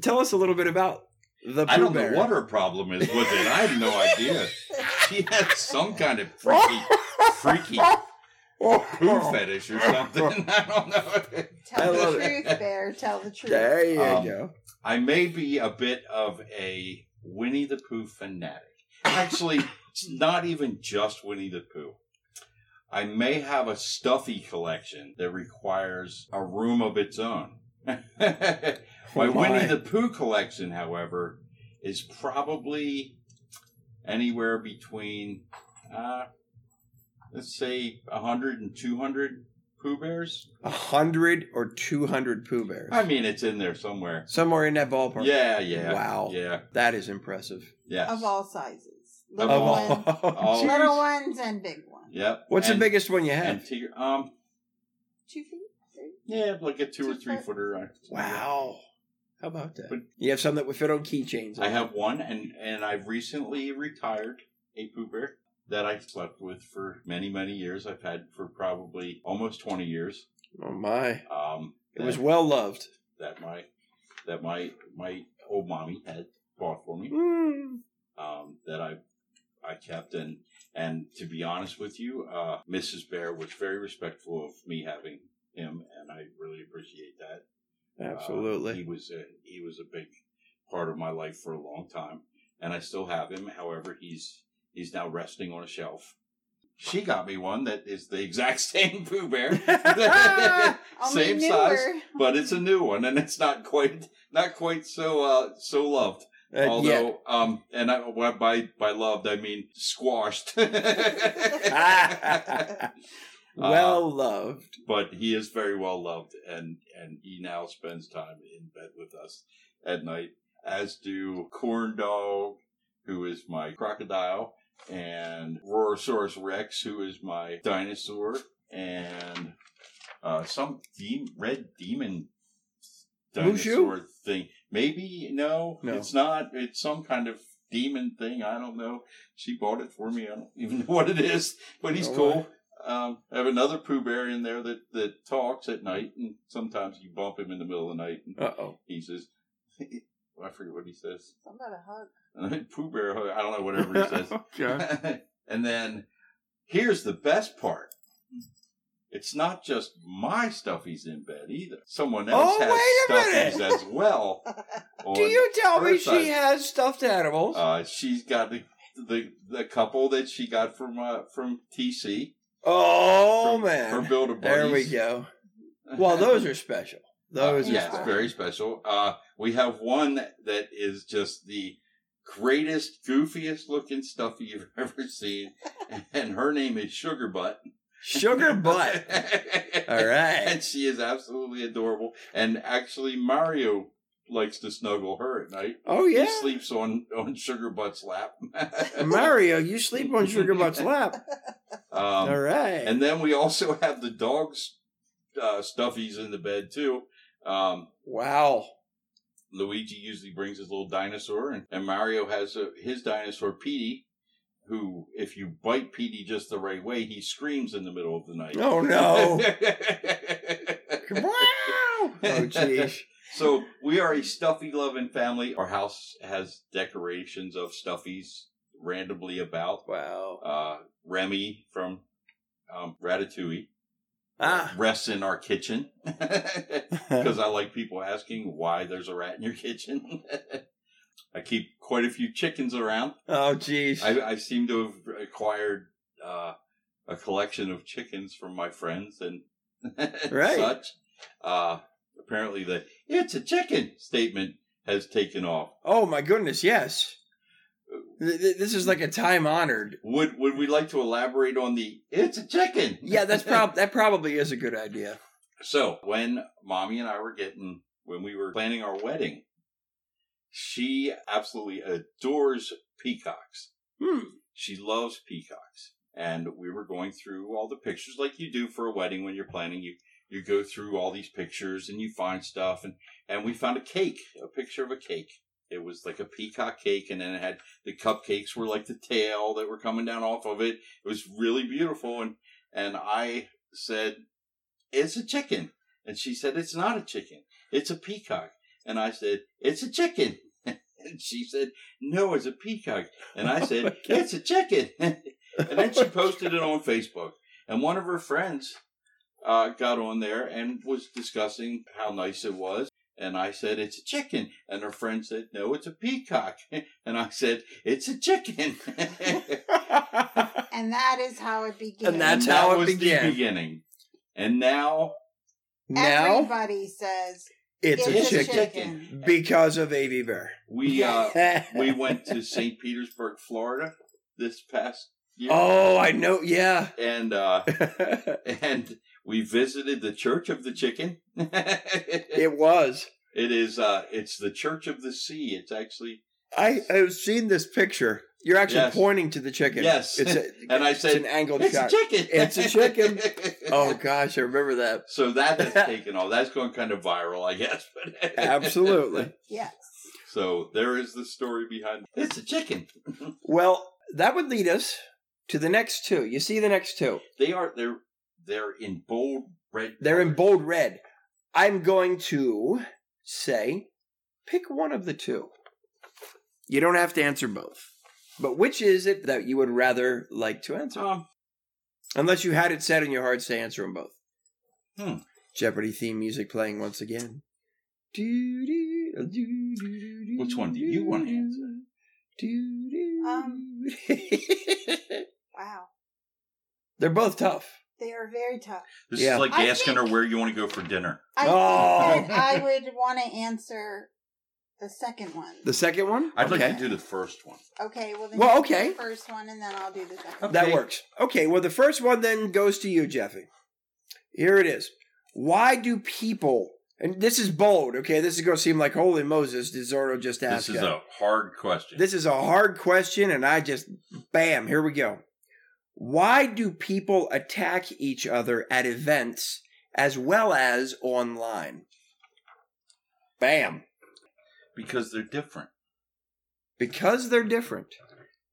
Tell us a little bit about the Pooh I don't Bear. know what her problem is with it. I have no idea. She has some kind of freaky, freaky poo fetish or something. I don't know. Tell I love the it. truth, Bear. Tell the truth. There you Um, go. I may be a bit of a Winnie the Pooh fanatic. Actually, it's not even just Winnie the Pooh. I may have a stuffy collection that requires a room of its own. my. Winnie the Pooh collection, however, is probably anywhere between, uh, let's say, 100 and 200 Pooh Bears. A hundred or two hundred Pooh Bears. I mean, it's in there somewhere. Somewhere in that ballpark. Yeah, yeah. Wow. Yeah, That is impressive. yes. Of all sizes. Of Little, all- ones, all- little ones and big ones. Yep. What's and, the biggest one you have? tigger, um, Two feet? Three? yeah, like a two or three foot. footer. I- Wow. How about that? But- you have some that would fit on keychains. I have one, and and I've recently retired a Pooh Bear that I slept with for many many years. I've had for probably almost twenty years. Oh my! Um, It was well loved. that my that my my old mommy had bought for me. Mm. um, that I I kept and and to be honest with you, uh, Mrs. Bear was very respectful of me having him, and I really appreciate that. Uh, Absolutely. he was a, he was a big part of my life for a long time, and I still have him. However, he's he's now resting on a shelf. She got me one that is the exact same Pooh Bear, same size, but it's a new one, and it's not quite not quite so uh, so loved. Uh, yeah. Although, um, and I, by by loved I mean squashed. Well loved. but he is very well loved, and and he now spends time in bed with us at night, as do Corn Dog, who is my crocodile, and Rorosaurus Rex, who is my dinosaur, and uh, some de- red demon dinosaur thing. Maybe no, No. it's not. It's some kind of demon thing. I don't know. She bought it for me. I don't even know what it is, but he's Oh, cool. Um, I have another Pooh Bear in there that, that talks at night, and sometimes you bump him in the middle of the night, and Uh oh. he says, I forget what he says. Something about a hug. Pooh Bear, hug. I don't know, whatever he says. okay. and then here's the best part. It's not just my stuffies in bed either. Someone else Oh, has wait a stuffies minute. as well. Do you tell her me side. she has stuffed animals? Uh, she's got the, the the couple that she got from uh, from TC. Oh from, man. from Build a there we go. Well, those are special. Those Uh, are yes, special. very special. Uh, we have one that is just the greatest, goofiest looking stuffy you've ever seen, and her name is Sugar Butt. Sugar butt. All right. and she is absolutely adorable. And actually, Mario likes to snuggle her at night. Oh yeah. He sleeps on on Sugar Butt's lap. Mario, you sleep on Sugar Butt's lap. Um, All right. And then we also have the dogs uh, stuffies in the bed too. Um, wow. Luigi usually brings his little dinosaur, and, and Mario has a, his dinosaur Petey, who, if you bite Petey just the right way, he screams in the middle of the night. Oh no. wow. Oh jeez. So we are a stuffy loving family. Our house has decorations of stuffies randomly about. Wow. Uh, Remy from um, Ratatouille Ah. rests in our kitchen because I like people asking why there's a rat in your kitchen. I keep quite a few chickens around. oh jeez. I, I seem to have acquired uh, a collection of chickens from my friends and Right. such. Uh, apparently the "it's a chicken" statement has taken off. Oh my goodness, yes. Th- th- This is like a time honored. Would would we like to elaborate on the "it's a chicken"? Yeah, that's prob that probably is a good idea. So when mommy and I were getting when we were planning our wedding, she absolutely adores peacocks. Hmm. She loves peacocks. And we were going through all the pictures like you do for a wedding when you're planning. You you go through all these pictures and you find stuff and and we found a cake, a picture of a cake. It was like a peacock cake and then it had the cupcakes were like the tail that were coming down off of it. It was really beautiful and and I said it's a chicken. And she said it's not a chicken. It's a peacock. And I said it's a chicken. And she said, no, it's a peacock. And I oh said, Oh it's a chicken. and then she posted it on Facebook. And one of her friends uh, got on there and was discussing how nice it was. And I said, it's a chicken. And her friend said, no, it's a peacock. And I said, it's a chicken. And that is how it began. And that's that how it was began. the beginning. And now now Everybody says it's, It's a a chicken, chicken. because of ABBear. we uh, we went to St. Petersburg, Florida this past year. oh, I know. Yeah. And uh, and we visited the Church of the Chicken. it was. it is uh it's the Church of the Sea. It's actually I I've seen this picture. You're actually Yes. pointing to the chicken. Yes. It's a, And I it's said, an angled it's shot. a chicken. It's a chicken. Oh gosh, I remember that. So that has taken off. That's going kind of viral, I guess. But Absolutely. yes. So there is the story behind it's a chicken. Well, that would lead us to the next two. You see the next two. They are they're they're in bold red. They're in bold red. I'm going to say pick one of the two. You don't have to answer both. But which is it that you would rather like to answer? Um, Unless you had it set in your hearts to answer them both. Hmm. Jeopardy theme music playing once again. Which one do you want to answer? Um. Wow. They're both tough. They are very tough. this Yeah. is like I asking her where you want to go for dinner. I Oh. I would want to answer the second one. The second one? I'd okay. like to do the first one. Okay, well then Well, you okay. do the first one and then I'll do the second. That works. Okay, well, the first one then goes to you, Jeffy. Here it is. Why do people, and this is bold, okay? This is going to seem like holy Moses, did Zorro just ask This is that. a hard question. This is a hard question, and I just, bam, here we go. Why do people attack each other at events as well as online? Bam. because they're different. Because they're different.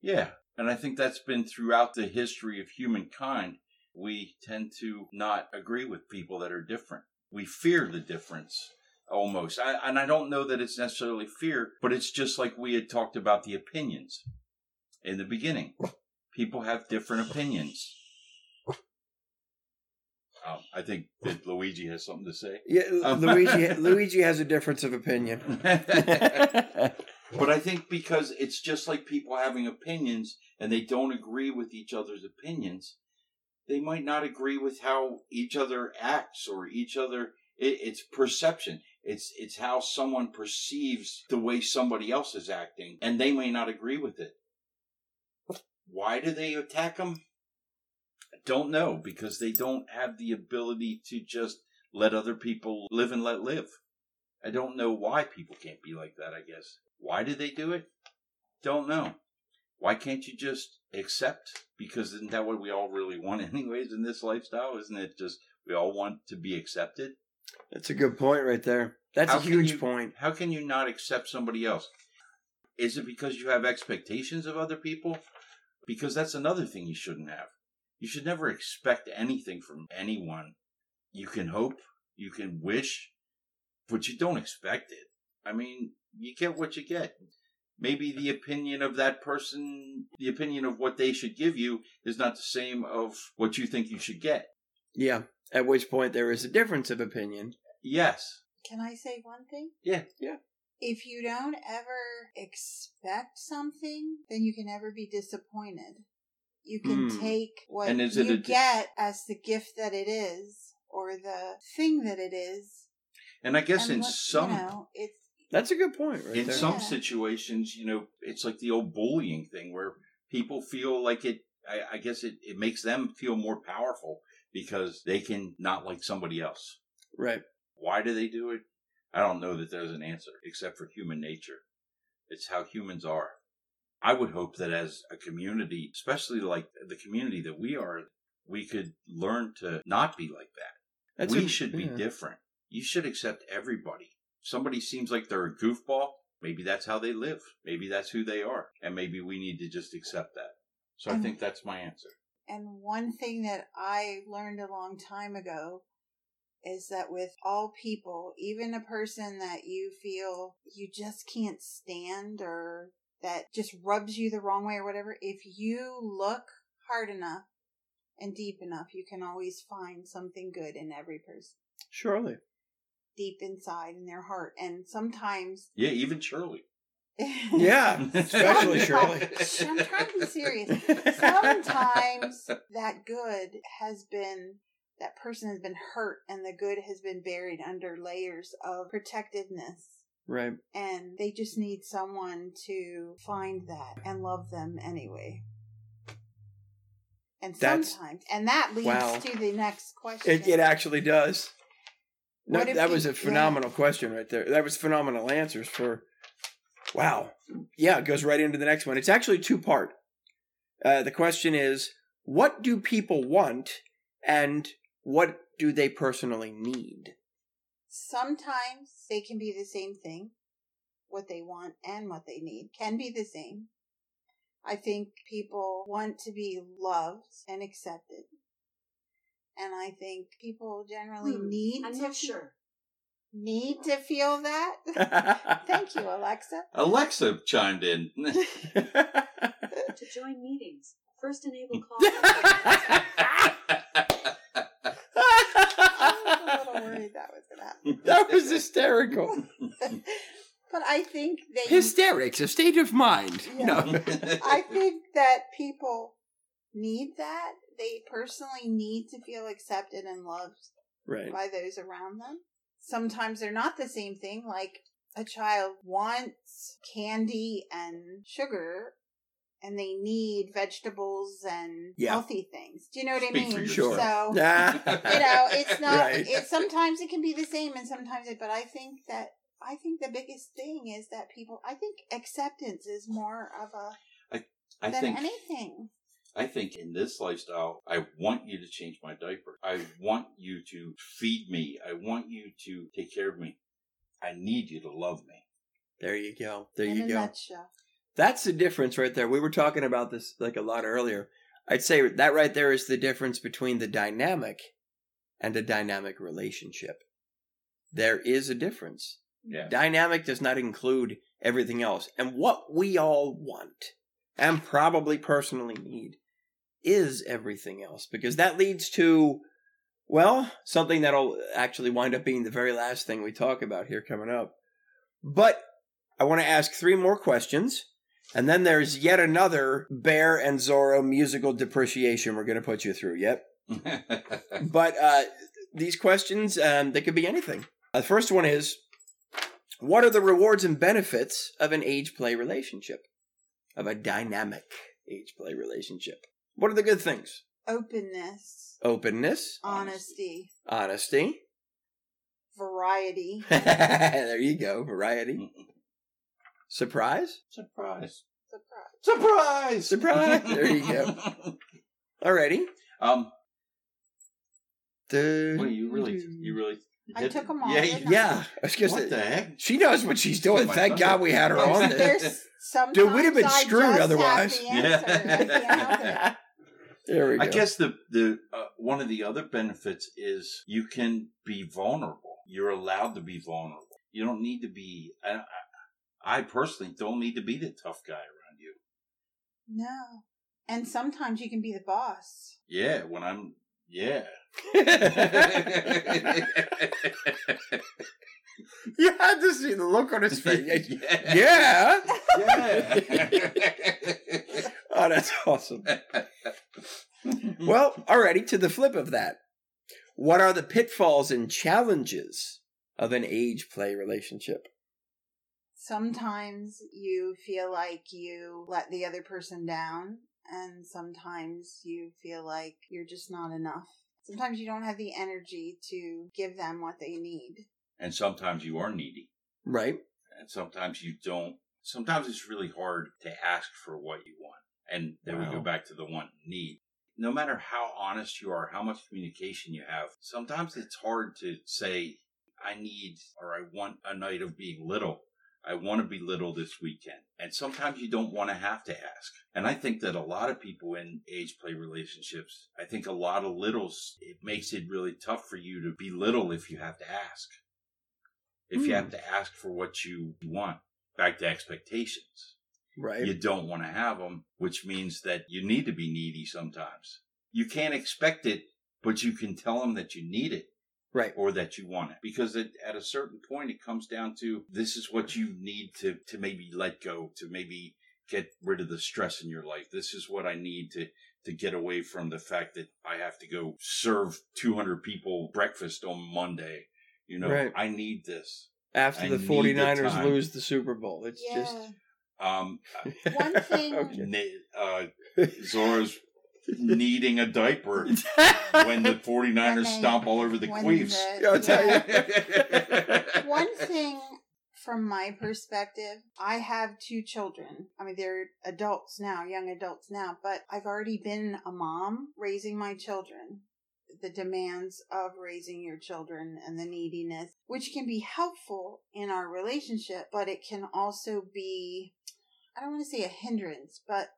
Yeah. And I think that's been throughout the history of humankind. We tend to not agree with people that are different. We fear the difference almost. I, and I don't know that it's necessarily fear, but it's just like we had talked about the opinions in the beginning. People have different opinions. Um, I think that Luigi has something to say. Yeah, Um, Luigi, Luigi has a difference of opinion. But I think because it's just like people having opinions and they don't agree with each other's opinions, they might not agree with how each other acts or each other. It, it's perception. It's it's how someone perceives the way somebody else is acting, and they may not agree with it. Why do they attack them? I don't know because they don't have the ability to just let other people live and let live. I don't know why people can't be like that, I guess. Why do they do it? Don't know. Why can't you just accept? Because isn't that what we all really want, anyways, in this lifestyle? Isn't it just we all want to be accepted? That's a good point right there. That's How a huge you- point. How can you not accept somebody else? Is it because you have expectations of other people? Because that's another thing you shouldn't have. You should never expect anything from anyone. You can hope, you can wish, but you don't expect it. I mean, you get what you get. Maybe the opinion of that person, the opinion of what they should give you is not the same of what you think you should get. Yeah. At which point there is a difference of opinion. Yes. Can I say one thing? Yeah. Yeah. If you don't ever expect something, then you can never be disappointed. You can Hmm. take what And is it you a get as the gift that it is or the thing that it is And I guess And in look, some you know, it's That's a good point, right in there. some Yeah. situations, you know, it's like the old bullying thing where people feel like it. I, I guess it, it makes them feel more powerful because they can not like somebody else. right. Why do they do it? I don't know that there's an answer except for human nature. It's how humans are. I would hope that as a community, especially like the community that we are, we could learn to not be like that. That's we a- should be yeah. different. You should accept everybody. Somebody seems like they're a goofball. Maybe that's how they live. Maybe that's who they are. And maybe we need to just accept that. So I think that's my answer. And one thing that I learned a long time ago is that with all people, even a person that you feel you just can't stand or that just rubs you the wrong way or whatever, if you look hard enough and deep enough, you can always find something good in every person Surely. deep inside in their heart. And sometimes Yeah, even Shirley. Yeah, especially Shirley. I'm trying to be serious. Sometimes that good has been that person has been hurt and the good has been buried under layers of protectiveness Right. and they just need someone to find that and love them anyway. And That's- sometimes, and that leads wow. to the next question. It, it actually does. No, that you- was a yeah. phenomenal question right there. That was phenomenal answers for. Wow. Yeah, it goes right into the next one. It's actually two part. Uh, the question is, what do people want, and what do they personally need? Sometimes they can be the same thing. What they want and what they need can be the same. I think people want to be loved and accepted. And I think people generally Hmm, need I'm to not sure. need to feel that. Thank you, Alexa. Alexa chimed in. To join meetings, first enable call. I was a little worried that was going to happen. that was hysterical. But I think they Hysterics, a state of mind. Yeah. No. I think that people need that. They personally need to feel accepted and loved right. by those around them. Sometimes they're not the same thing. Like a child wants candy and sugar, and they need vegetables and Yeah. healthy things. Do you know what Speak I for mean? yourself. So Ah. you know, it's not. Right. It sometimes it can be the same, and sometimes it. But I think that I think the biggest thing is that people. I think acceptance is more of a I than think anything. I think in this lifestyle, I want you to change my diaper. I want you to feed me. I want you to take care of me. I need you to love me. There you go. There in you a go. nutshell. That's the difference right there. We were talking about this like a lot earlier. I'd say that right there is the difference between the dynamic and a dynamic relationship. There is a difference. Yeah. Dynamic does not include everything else. And what we all want and probably personally need is everything else because that leads to, well, something that'll actually wind up being the very last thing we talk about here coming up. But I want to ask three more questions. And then there's yet another Bear and Zorro musical depreciation we're going to put you through. Yep. But uh, these questions, um, they could be anything. Uh, the first one is What are the rewards and benefits of an age play relationship? Of a dynamic age play relationship? What are the good things? Openness, Openness, honesty, honesty. variety, there you go. Variety. Surprise? Surprise. surprise. Surprise. Surprise. There you go. Alrighty. Um, The- well, you really, you really. I took them all, Yeah, you- Yeah. I was gonna What say- the heck? She knows what she's doing. my Thank thunder. God we had her on There's, there. sometimes Dude, we'd have been I screwed otherwise. the answer. I can't help it. there we go. I guess the the uh, one of the other benefits is you can be vulnerable. You're allowed to be vulnerable. You don't need to be. I, I, I personally don't need to be the tough guy around you. No. And sometimes you can be the boss. Yeah, when I'm. Yeah. you had to see the look on his face. yeah. Yeah. Oh, that's awesome. Well, alrighty, to the flip of that. What are the pitfalls and challenges of an age play relationship. Sometimes you feel like you let the other person down, and sometimes you feel like you're just not enough. Sometimes you don't have the energy to give them what they need. And sometimes you are needy. Right? And sometimes you don't. Sometimes it's really hard to ask for what you want. And then we go back to the want need. No matter how honest you are, how much communication you have, sometimes it's hard to say, I need or I want a night of being little. I want to be little this weekend. And sometimes you don't want to have to ask. And I think that a lot of people in age play relationships, I think a lot of littles, it makes it really tough for you to be little if you have to ask. If you Hmm. have to ask for what you want. Back to expectations. Right. You don't want to have them, which means that you need to be needy sometimes. You can't expect it, but you can tell them that you need it right. or that you want it because it, at a certain point it comes down to this is what you need to to maybe let go to maybe get rid of the stress in your life this is what i need to to get away from the fact that i have to go serve 200 people breakfast on monday you know Right. i need this After I the need 49ers time. lose the Super Bowl. It's just. um One thing- uh Zorro's needing a diaper when the 49ers When they- stomp all over the when queefs the- Yeah, I'll tell yeah. you. One thing from my perspective, I have two children. I mean, they're adults now, young adults now, but I've already been a mom raising my children. The demands of raising your children and the neediness, which can be helpful in our relationship, but it can also be, I don't want to say a hindrance, but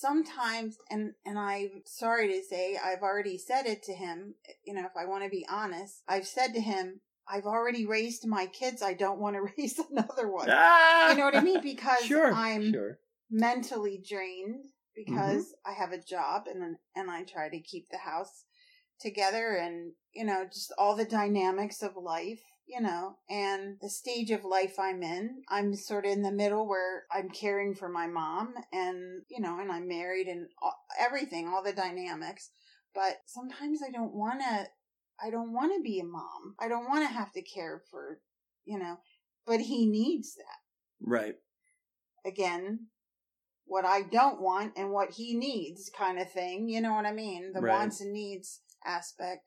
sometimes and and i'm sorry to say i've already said it to him you know if i want to be honest i've said to him i've already raised my kids i don't want to raise another one Ah! you know what i mean because Sure. i'm Sure. mentally drained because Mm-hmm. i have a job and and i try to keep the house together and you know just all the dynamics of life you know and the stage of life i'm in i'm sort of in the middle where i'm caring for my mom and you know and i'm married and all, everything all the dynamics but sometimes i don't want to i don't want to be a mom i don't want to have to care for you know but he needs that Right. again what I don't want and what he needs kind of thing. You know what I mean? The Right. wants and needs aspect.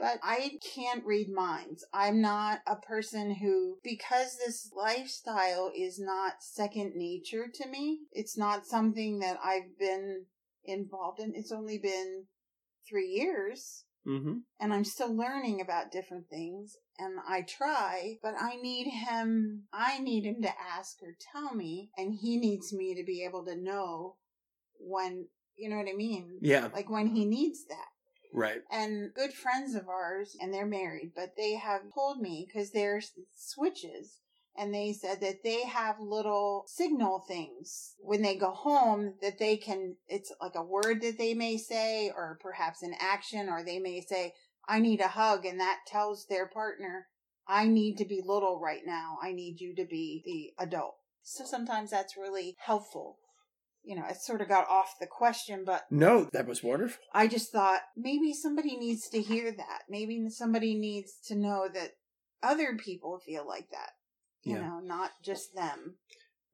But I can't read minds. I'm not a person who, because this lifestyle is not second nature to me, it's not something that I've been involved in. It's only been three years Mm-hmm. and I'm still learning about different things and I try, but I need him I need him to ask or tell me and he needs me to be able to know when you know what I mean? Yeah. Like when he needs that. Right. And good friends of ours and they're married, but they have told me cuz they're switches and they said that they have little signal things when they go home that they can it's like a word that they may say or perhaps an action or they may say i need a hug and that tells their partner i need to be little right now. I need you to be the adult. So sometimes that's really helpful you know it sort of got off the question but No, that was wonderful. i just thought maybe somebody needs to hear that maybe somebody needs to know that other people feel like that you Yeah. know not just them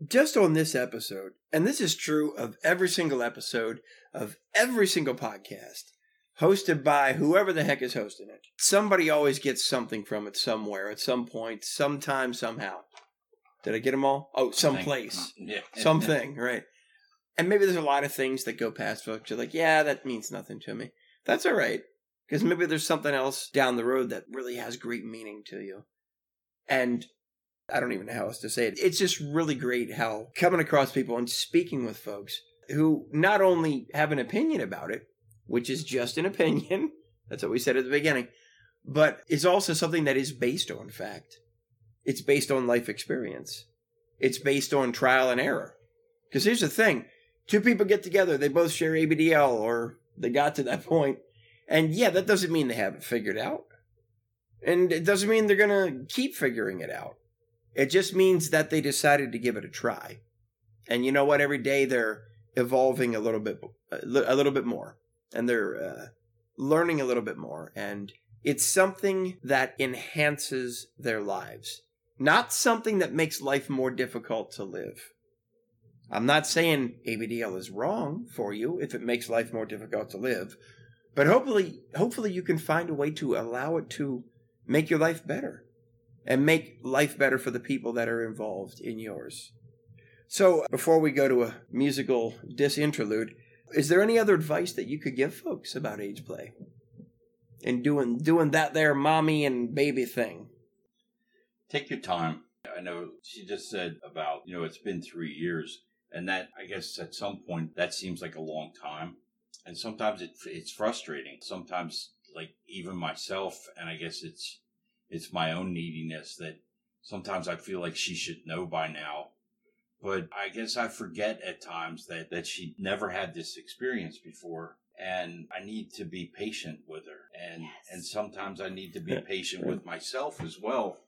Just on this episode, and this is true of every single episode of every single podcast, hosted by whoever the heck is hosting it. Somebody always gets something from it somewhere, at some point, sometime, somehow. Did I get them all? Oh, someplace. Mm, yeah something, right? And maybe there's a lot of things that go past folks. You're like, yeah, that means nothing to me. That's all right. Because maybe there's something else down the road that really has great meaning to you. And I don't even know how else to say it. It's just really great how coming across people and speaking with folks who not only have an opinion about it, which is just an opinion, that's what we said at the beginning, but it's also something that is based on fact. It's based on life experience. It's based on trial and error. Because here's the thing two people get together, they both share ABDL, or they got to that point. and yeah, that doesn't mean they have it figured out. And it doesn't mean they're going to keep figuring it out. It just means that they decided to give it a try. And you know what? Every day they're evolving a little bit, a little bit more, and they're uh, learning a little bit more. And it's something that enhances their lives, not something that makes life more difficult to live. I'm not saying ABDL is wrong for you if it makes life more difficult to live, but hopefully hopefully you can find a way to allow it to make your life better and make life better for the people that are involved in yours. So, before we go to a musical disinterlude, is there any other advice that you could give folks about age play? And doing doing that there mommy and baby thing. Take your time. I know she just said about, you know, it's been three years. And that, I guess, at some point, that seems like a long time. And sometimes it, it's frustrating. Sometimes, like, even myself, and I guess it's, it's my own neediness that sometimes I feel like she should know by now. But I guess I forget at times that, that she never had this experience before. And I need to be patient with her. And, Yes. and sometimes I need to be patient with myself as well.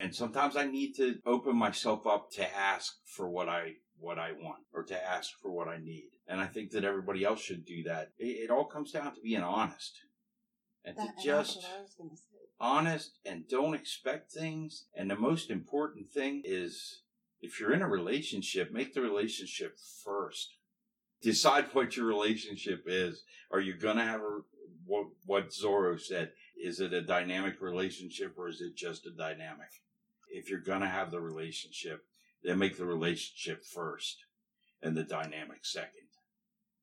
And sometimes I need to open myself up to ask for what I what I want or to ask for what I need. And I think that everybody else should do that. It, it all comes down to being honest. And That, to and just what I was gonna say. honest and don't expect things. And the most important thing is if you're in a relationship, make the relationship first. Decide what your relationship is. Are you going to have a, what, what Zorro said? Is it a dynamic relationship or is it just a dynamic? If you're going to have the relationship, then make the relationship first and the dynamic second.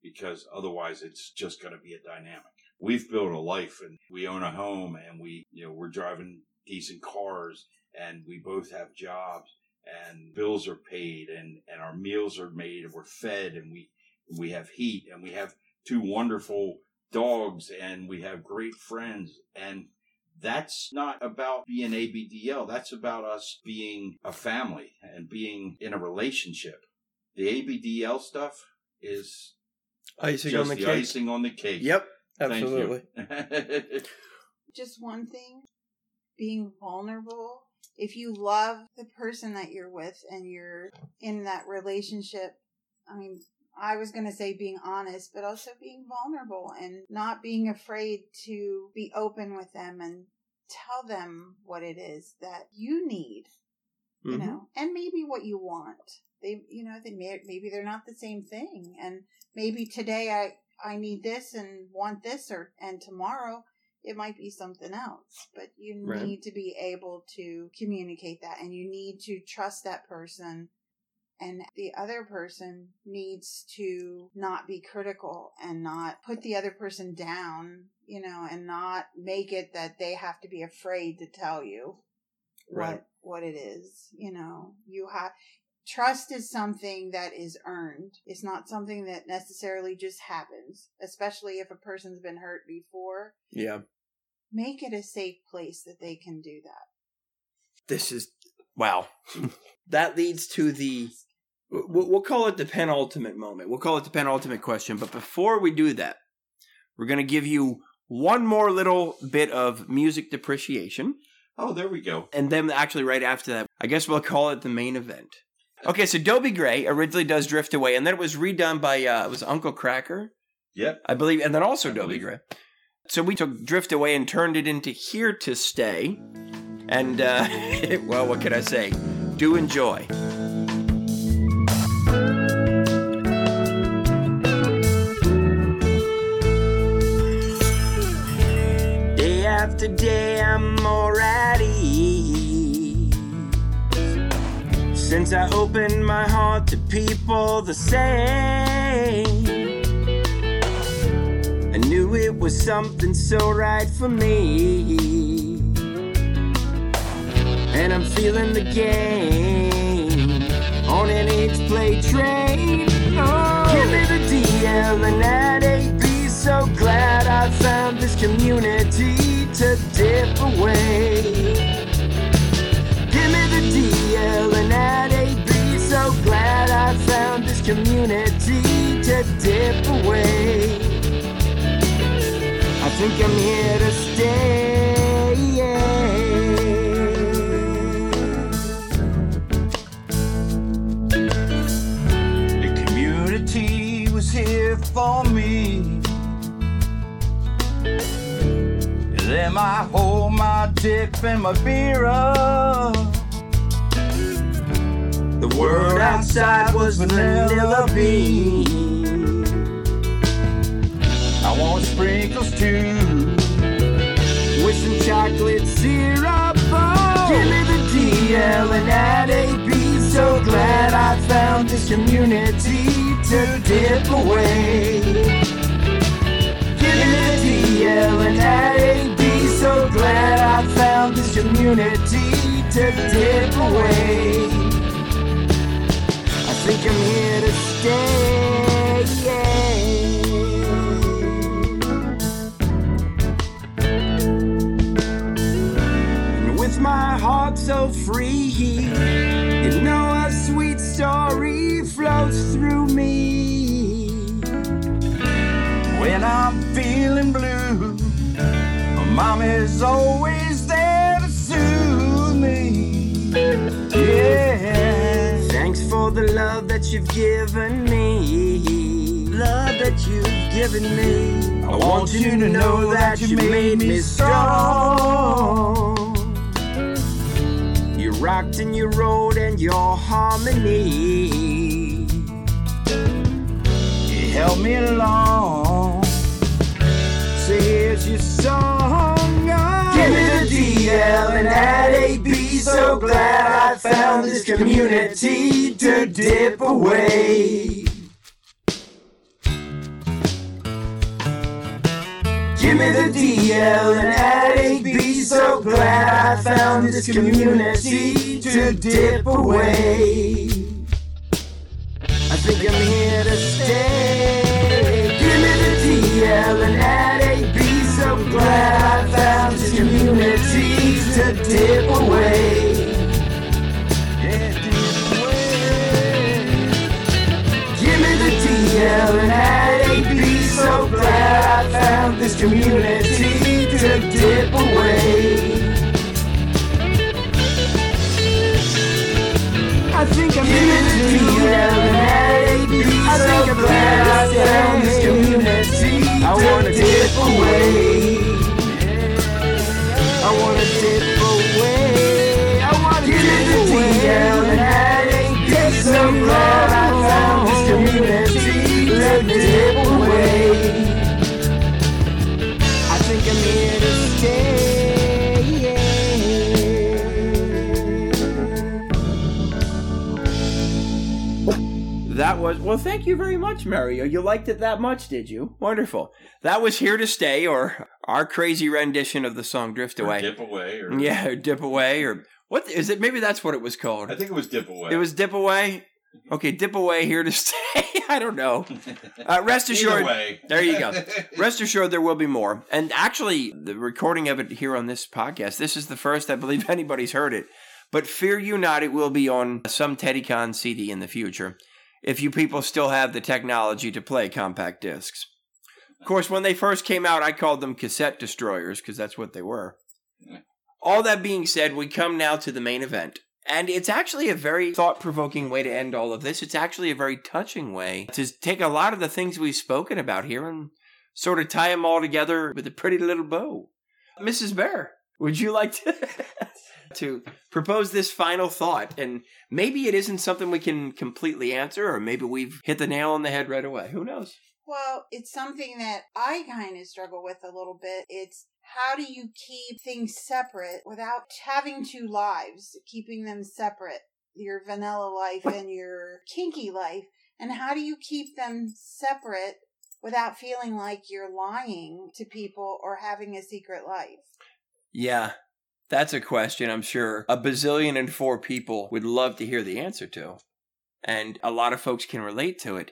Because otherwise it's just going to be a dynamic we've built a life and we own a home and we, you know, we're driving decent cars and we both have jobs and bills are paid and, and our meals are made and we're fed and we, we have heat and we have two wonderful dogs and we have great friends and that's not about being ABDL. That's about us being a family and being in a relationship. The ABDL stuff is Icing just on the the cake. icing on the cake. Yep, absolutely. just one thing being vulnerable if you love the person that you're with and you're in that relationship i mean i was going to say being honest but also being vulnerable and not being afraid to be open with them and tell them what it is that you need you Mhm. know and maybe what you want they you know they may, maybe they're not the same thing and maybe today i i need this and want this or and tomorrow it might be something else but you Right. need to be able to communicate that and you need to trust that person and the other person needs to not be critical and not put the other person down you know and not make it that they have to be afraid to tell you Right. what what it is you know you have trust is something that is earned it's not something that necessarily just happens especially if a person's been hurt before Yeah. make it a safe place that they can do that This is wow. that leads to the we'll call it the penultimate moment. We'll call it the penultimate question. But before we do that, we're going to give you one more little bit of music depreciation. oh, there we go. And then actually right after that, I guess we'll call it the main event. Okay, so Dobie Gray originally does Drift Away, and then it was redone by uh, it was Uncle Kracker, Yep. I believe, and then also I Dobie believe. Gray. So we took Drift Away and turned it into Here to Stay. And uh well, what can I say? Do enjoy. Day after day, I'm more at ease. Since I opened my heart to people the same, I knew it was something so right for me. And I'm feeling the game on an age play train. Oh. Give me the DL and that AB. So glad I found this community to dip away. Give me the DL and that AB. So glad I found this community to dip away. I think I'm here to stay. The community was here for me. Then I hold my dip and my beer up. The world outside was vanilla bean. I want sprinkles too. With some chocolate syrup. Oh. Give me the DL and add AB. So glad I found this community to dip away. Give me the DL and add AB. So glad I found this community to dip away. I think I'm here to stay. With my heart so free, you know a sweet story flows through me. When I'm feeling blue, my mom is always there to soothe me. Yeah. Thanks for the love that you've given me. Love that you've given me. I want you to know that you made me strong. You rocked and you rolled and your harmony. You helped me along. So here's your song. DL and add AB. So glad I found this community to dip away. Give me the DL and add AB. So glad I found this community to dip away. I think I'm here to stay. Give me the DL and add AB. So glad I found this community to dip away. Yeah, dip away. Give me the DL and add AB. So glad I found this community to dip away. I think I'm Give me the DL and add AB. I think I'm glad I found this community. I wanna dip away. You very much, Mario. You liked it that much, did you? Wonderful. That was "Here to Stay" or our crazy rendition of the song "Drift Or Away." Dip away. Or, Yeah, or "Dip Away" or what is it? Maybe that's what it was called. I think it was dip away. It was "Dip Away." Okay, "Dip Away," "Here to Stay." I don't know. Uh, rest assured, there you go. Rest assured, there will be more. And actually, the recording of it here on this podcast, this is the first I believe anybody's heard it. But fear you not, it will be on some TeddyCon CD in the future, if you people still have the technology to play compact discs. Of course, when they first came out, I called them cassette destroyers because that's what they were. All that being said, we come now to the main event. And it's actually a very thought provoking way to end all of this. It's actually a very touching way to take a lot of the things we've spoken about here and sort of tie them all together with a pretty little bow. Mrs. Bear, would you like to, to propose this final thought? And maybe it isn't something we can completely answer, or maybe we've hit the nail on the head right away. Who knows? Well, it's something that I kind of struggle with a little bit. It's how do you keep things separate without having two lives, keeping them separate, your vanilla life and your kinky life? And how do you keep them separate without feeling like you're lying to people or having a secret life? Yeah, that's a question I'm sure a bazillion and four people would love to hear the answer to. And a lot of folks can relate to it.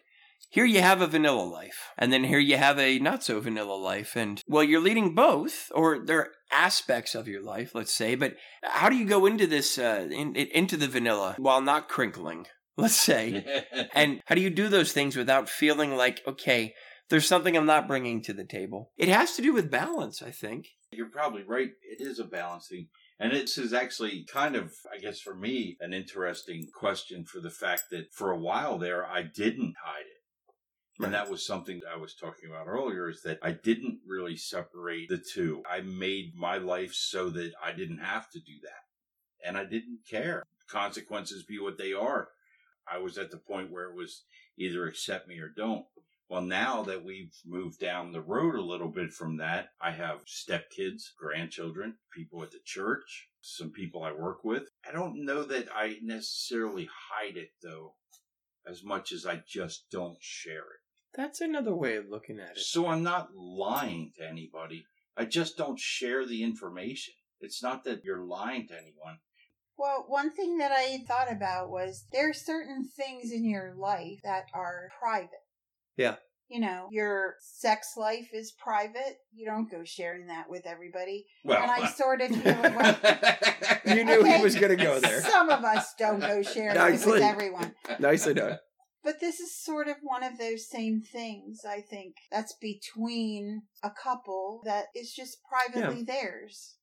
Here you have a vanilla life, and then here you have a not so vanilla life. And well, you're leading both, or there are aspects of your life, let's say. But how do you go into this, uh, in, into the vanilla while not crinkling, let's say? And how do you do those things without feeling like, okay, there's something I'm not bringing to the table? It has to do with balance, I think. You're probably right. It is a balancing. And this is actually kind of, I guess, for me, an interesting question for the fact that for a while there, I didn't hide it. And that was something I was talking about earlier is that I didn't really separate the two. I made my life so that I didn't have to do that. And I didn't care. Consequences be what they are. I was at the point where it was either accept me or don't. Well, now that we've moved down the road a little bit from that, I have stepkids, grandchildren, people at the church, some people I work with. I don't know that I necessarily hide it though, as much as I just don't share it. That's another way of looking at it. So I'm not lying to anybody. I just don't share the information. It's not that you're lying to anyone. Well, one thing that I thought about was there are certain things in your life that are private. Yeah. You know, your sex life is private. You don't go sharing that with everybody. Well, and I sort of like You knew he was going to go there. some of us don't go sharing Nicely. with everyone. Nicely done. But this is sort of one of those same things, I think, that's between a couple that is just privately theirs.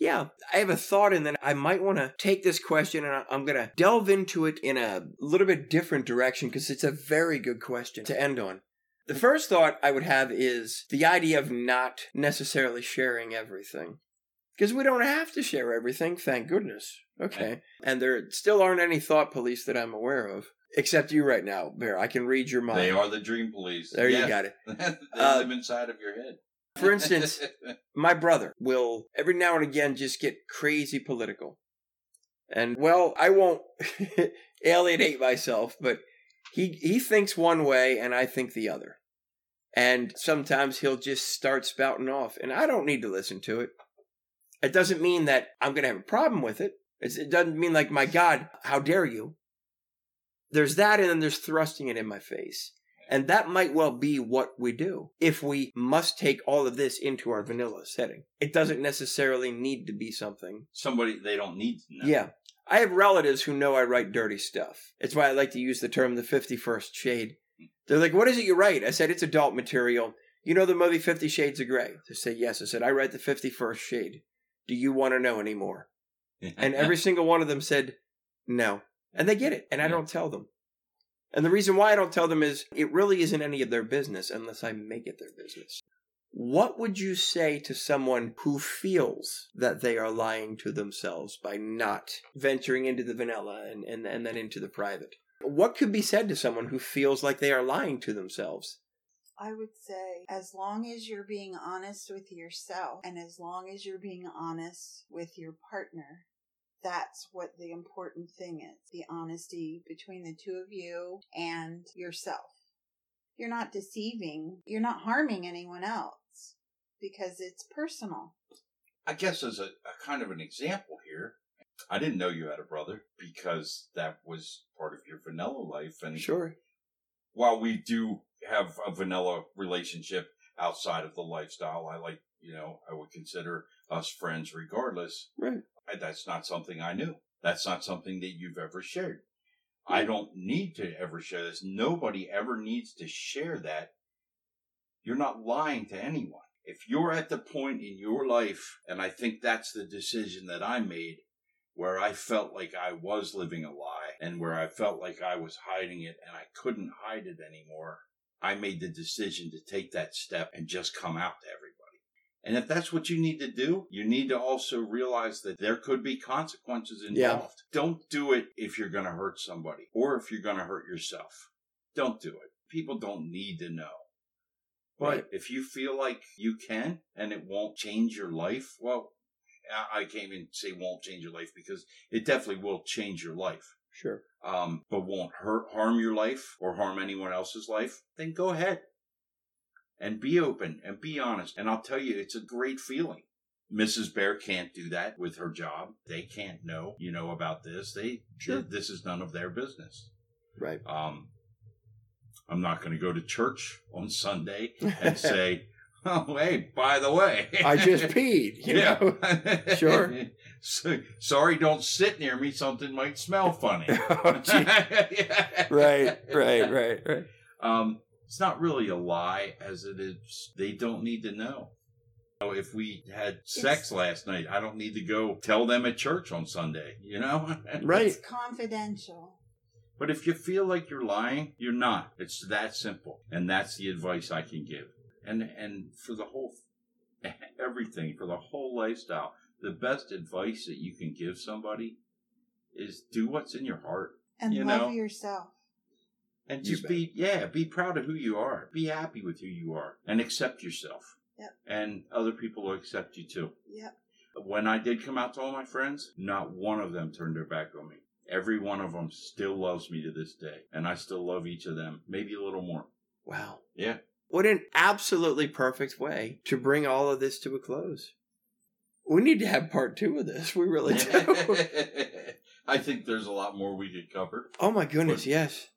Yeah, I have a thought, and then I might want to take this question and I'm going to delve into it in a little bit different direction because it's a very good question to end on. The first thought I would have is the idea of not necessarily sharing everything. Because we don't have to share everything, thank goodness. Okay. And there still aren't any thought police that I'm aware of. Except you right now, Bear. I can read your mind. they are the dream police. There you got it. they Uh, live inside of your head. For instance, my brother will every now and again just get crazy political. And well, I won't alienate myself, but he he thinks one way and I think the other. And sometimes he'll just start spouting off and I don't need to listen to it. It doesn't mean that I'm going to have a problem with it. It's, it doesn't mean like my god, how dare you? There's that and then there's thrusting it in my face. And that might well be what we do if we must take all of this into our vanilla setting. It doesn't necessarily need to be something. Somebody they don't need to know. Yeah. I have relatives who know I write dirty stuff. It's why I like to use the term the 51st shade. They're like, what is it you write? I said, it's adult material. You know the movie Fifty Shades of Grey? They say, yes. I said, I write the 51st shade. Do you want to know anymore? And every single one of them said, no. And they get it. And I don't tell them. And the reason why I don't tell them is it really isn't any of their business unless I make it their business. What would you say to someone who feels that they are lying to themselves by not venturing into the vanilla and, and, and then into the private? What could be said to someone who feels like they are lying to themselves? I would say, as long as you're being honest with yourself and as long as you're being honest with your partner, that's what the important thing is the honesty between the two of you and yourself. You're not deceiving, you're not harming anyone else because it's personal. I guess as a, a kind of an example here, I didn't know you had a brother because that was part of your vanilla life. And Sure. while we do have a vanilla relationship outside of the lifestyle, I like, you know, I would consider us friends regardless. Right. That's not something I knew. That's not something that you've ever shared. I don't need to ever share this. Nobody ever needs to share that. You're not lying to anyone. If you're at the point in your life, and I think that's the decision that I made, where I felt like I was living a lie and where I felt like I was hiding it and I couldn't hide it anymore, I made the decision to take that step and just come out to everybody. And if that's what you need to do, you need to also realize that there could be consequences Yeah. involved. Don't do it if you're going to hurt somebody or if you're going to hurt yourself. Don't do it. People don't need to know. But Right. if you feel like you can and it won't change your life, well, I I can't even say won't change your life because it definitely will change your life. Sure. Um, but won't hurt, harm your life or harm anyone else's life, then go ahead and be open and be honest. And I'll tell you, it's a great feeling. Mrs. Bear can't do that with her job. They can't know, you know, about this. They, Sure. this is none of their business. Right. Um, I'm not going to go to church on Sunday and say, "Oh, hey, by the way, I just peed. You yeah, know? Sure. So, sorry, don't sit near me. Something might smell funny. Oh, gee. right, right, right, right. Um, it's not really a lie, as it is. They don't need to know. So if we had sex last night, I don't need to go tell them at church on Sunday. You know, Right. It's confidential. But if you feel like you're lying, you're not. It's that simple. And that's the advice I can give. And and for the whole everything, for the whole lifestyle, the best advice that you can give somebody is do what's in your heart. And You love know? yourself. And You just be yeah, be proud of who you are. Be happy with who you are and accept yourself. Yep. And other people will accept you too. Yep. When I did come out to all my friends, not one of them turned their back on me. Every one of them still loves me to this day, and I still love each of them, maybe a little more. Wow. Yeah. What an absolutely perfect way to bring all of this to a close. We need to have part two of this. We really do. I think there's a lot more we could cover. oh my goodness, yes.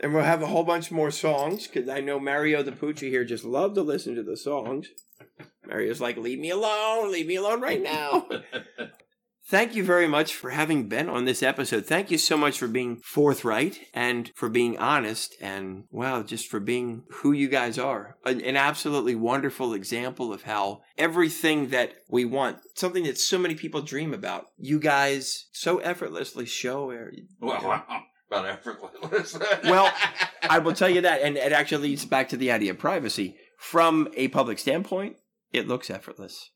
And we'll have a whole bunch more songs because I know Mario the Poochie here just loved to listen to the songs. Mario's like, leave me alone, leave me alone right now. Thank you very much for having been on this episode. Thank you so much for being forthright and for being honest and, well, just for being who you guys are. An, an absolutely wonderful example of how everything that we want, something that so many people dream about, you guys so effortlessly show. Where, well, about effortless. Well, I will tell you that, and it actually leads back to the idea of privacy. From a public standpoint, it looks effortless.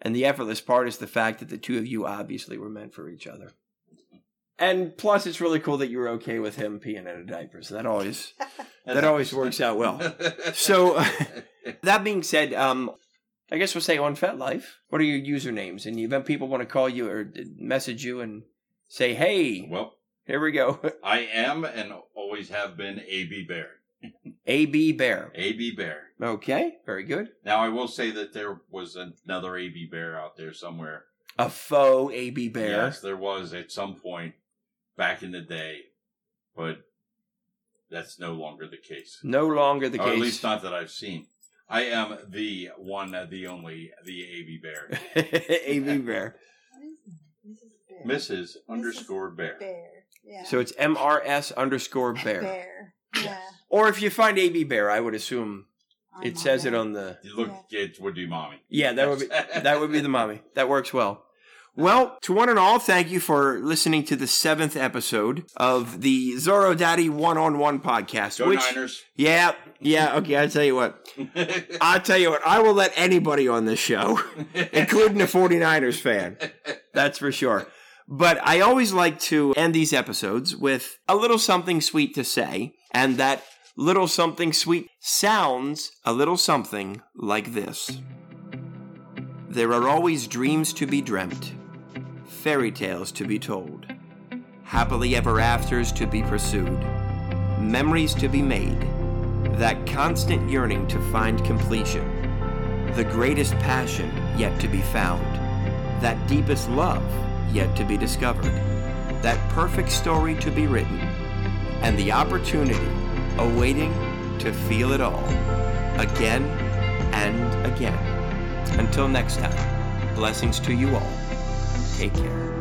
And the effortless part is the fact that the two of you obviously were meant for each other. And plus, it's really cool that you were okay with him peeing in a diaper. So that always that always works out well. So that being said, um, I guess we'll say on FetLife, what are your usernames? In the event people want to call you or message you and say, "Hey, well, here we go, I am and always have been AB Bear. AB Bear." AB Bear. Okay, very good. Now I will say that there was another AB Bear out there somewhere. A faux AB Bear. Yes, there was at some point back in the day, but that's no longer the case. No longer the or case. at least not that I've seen. I am the one, the only, the AB Bear. AB Bear. What is it? Mrs. Bear. Mrs. underscore Bear. Bear. Yeah. So it's MRS underscore bear. Bear. Yeah. Or if you find AB Bear, I would assume I'm it says it on the. You look, it would be mommy. Yeah, that would be that would be the mommy. That works well. Well, to one and all, thank you for listening to the seventh episode of the Zorro Daddy One on One podcast. Go which, Niners. yeah, yeah, okay. I'll tell you what. I'll tell you what. I will let anybody on this show, including a 49ers fan. That's for sure. But I always like to end these episodes with a little something sweet to say, and that little something sweet sounds a little something like this. There are always dreams to be dreamt, fairy tales to be told, happily ever afters to be pursued, memories to be made, that constant yearning to find completion, the greatest passion yet to be found, that deepest love yet to be discovered, that perfect story to be written, and the opportunity awaiting to feel it all again and again. Until next time, blessings to you all. Take care.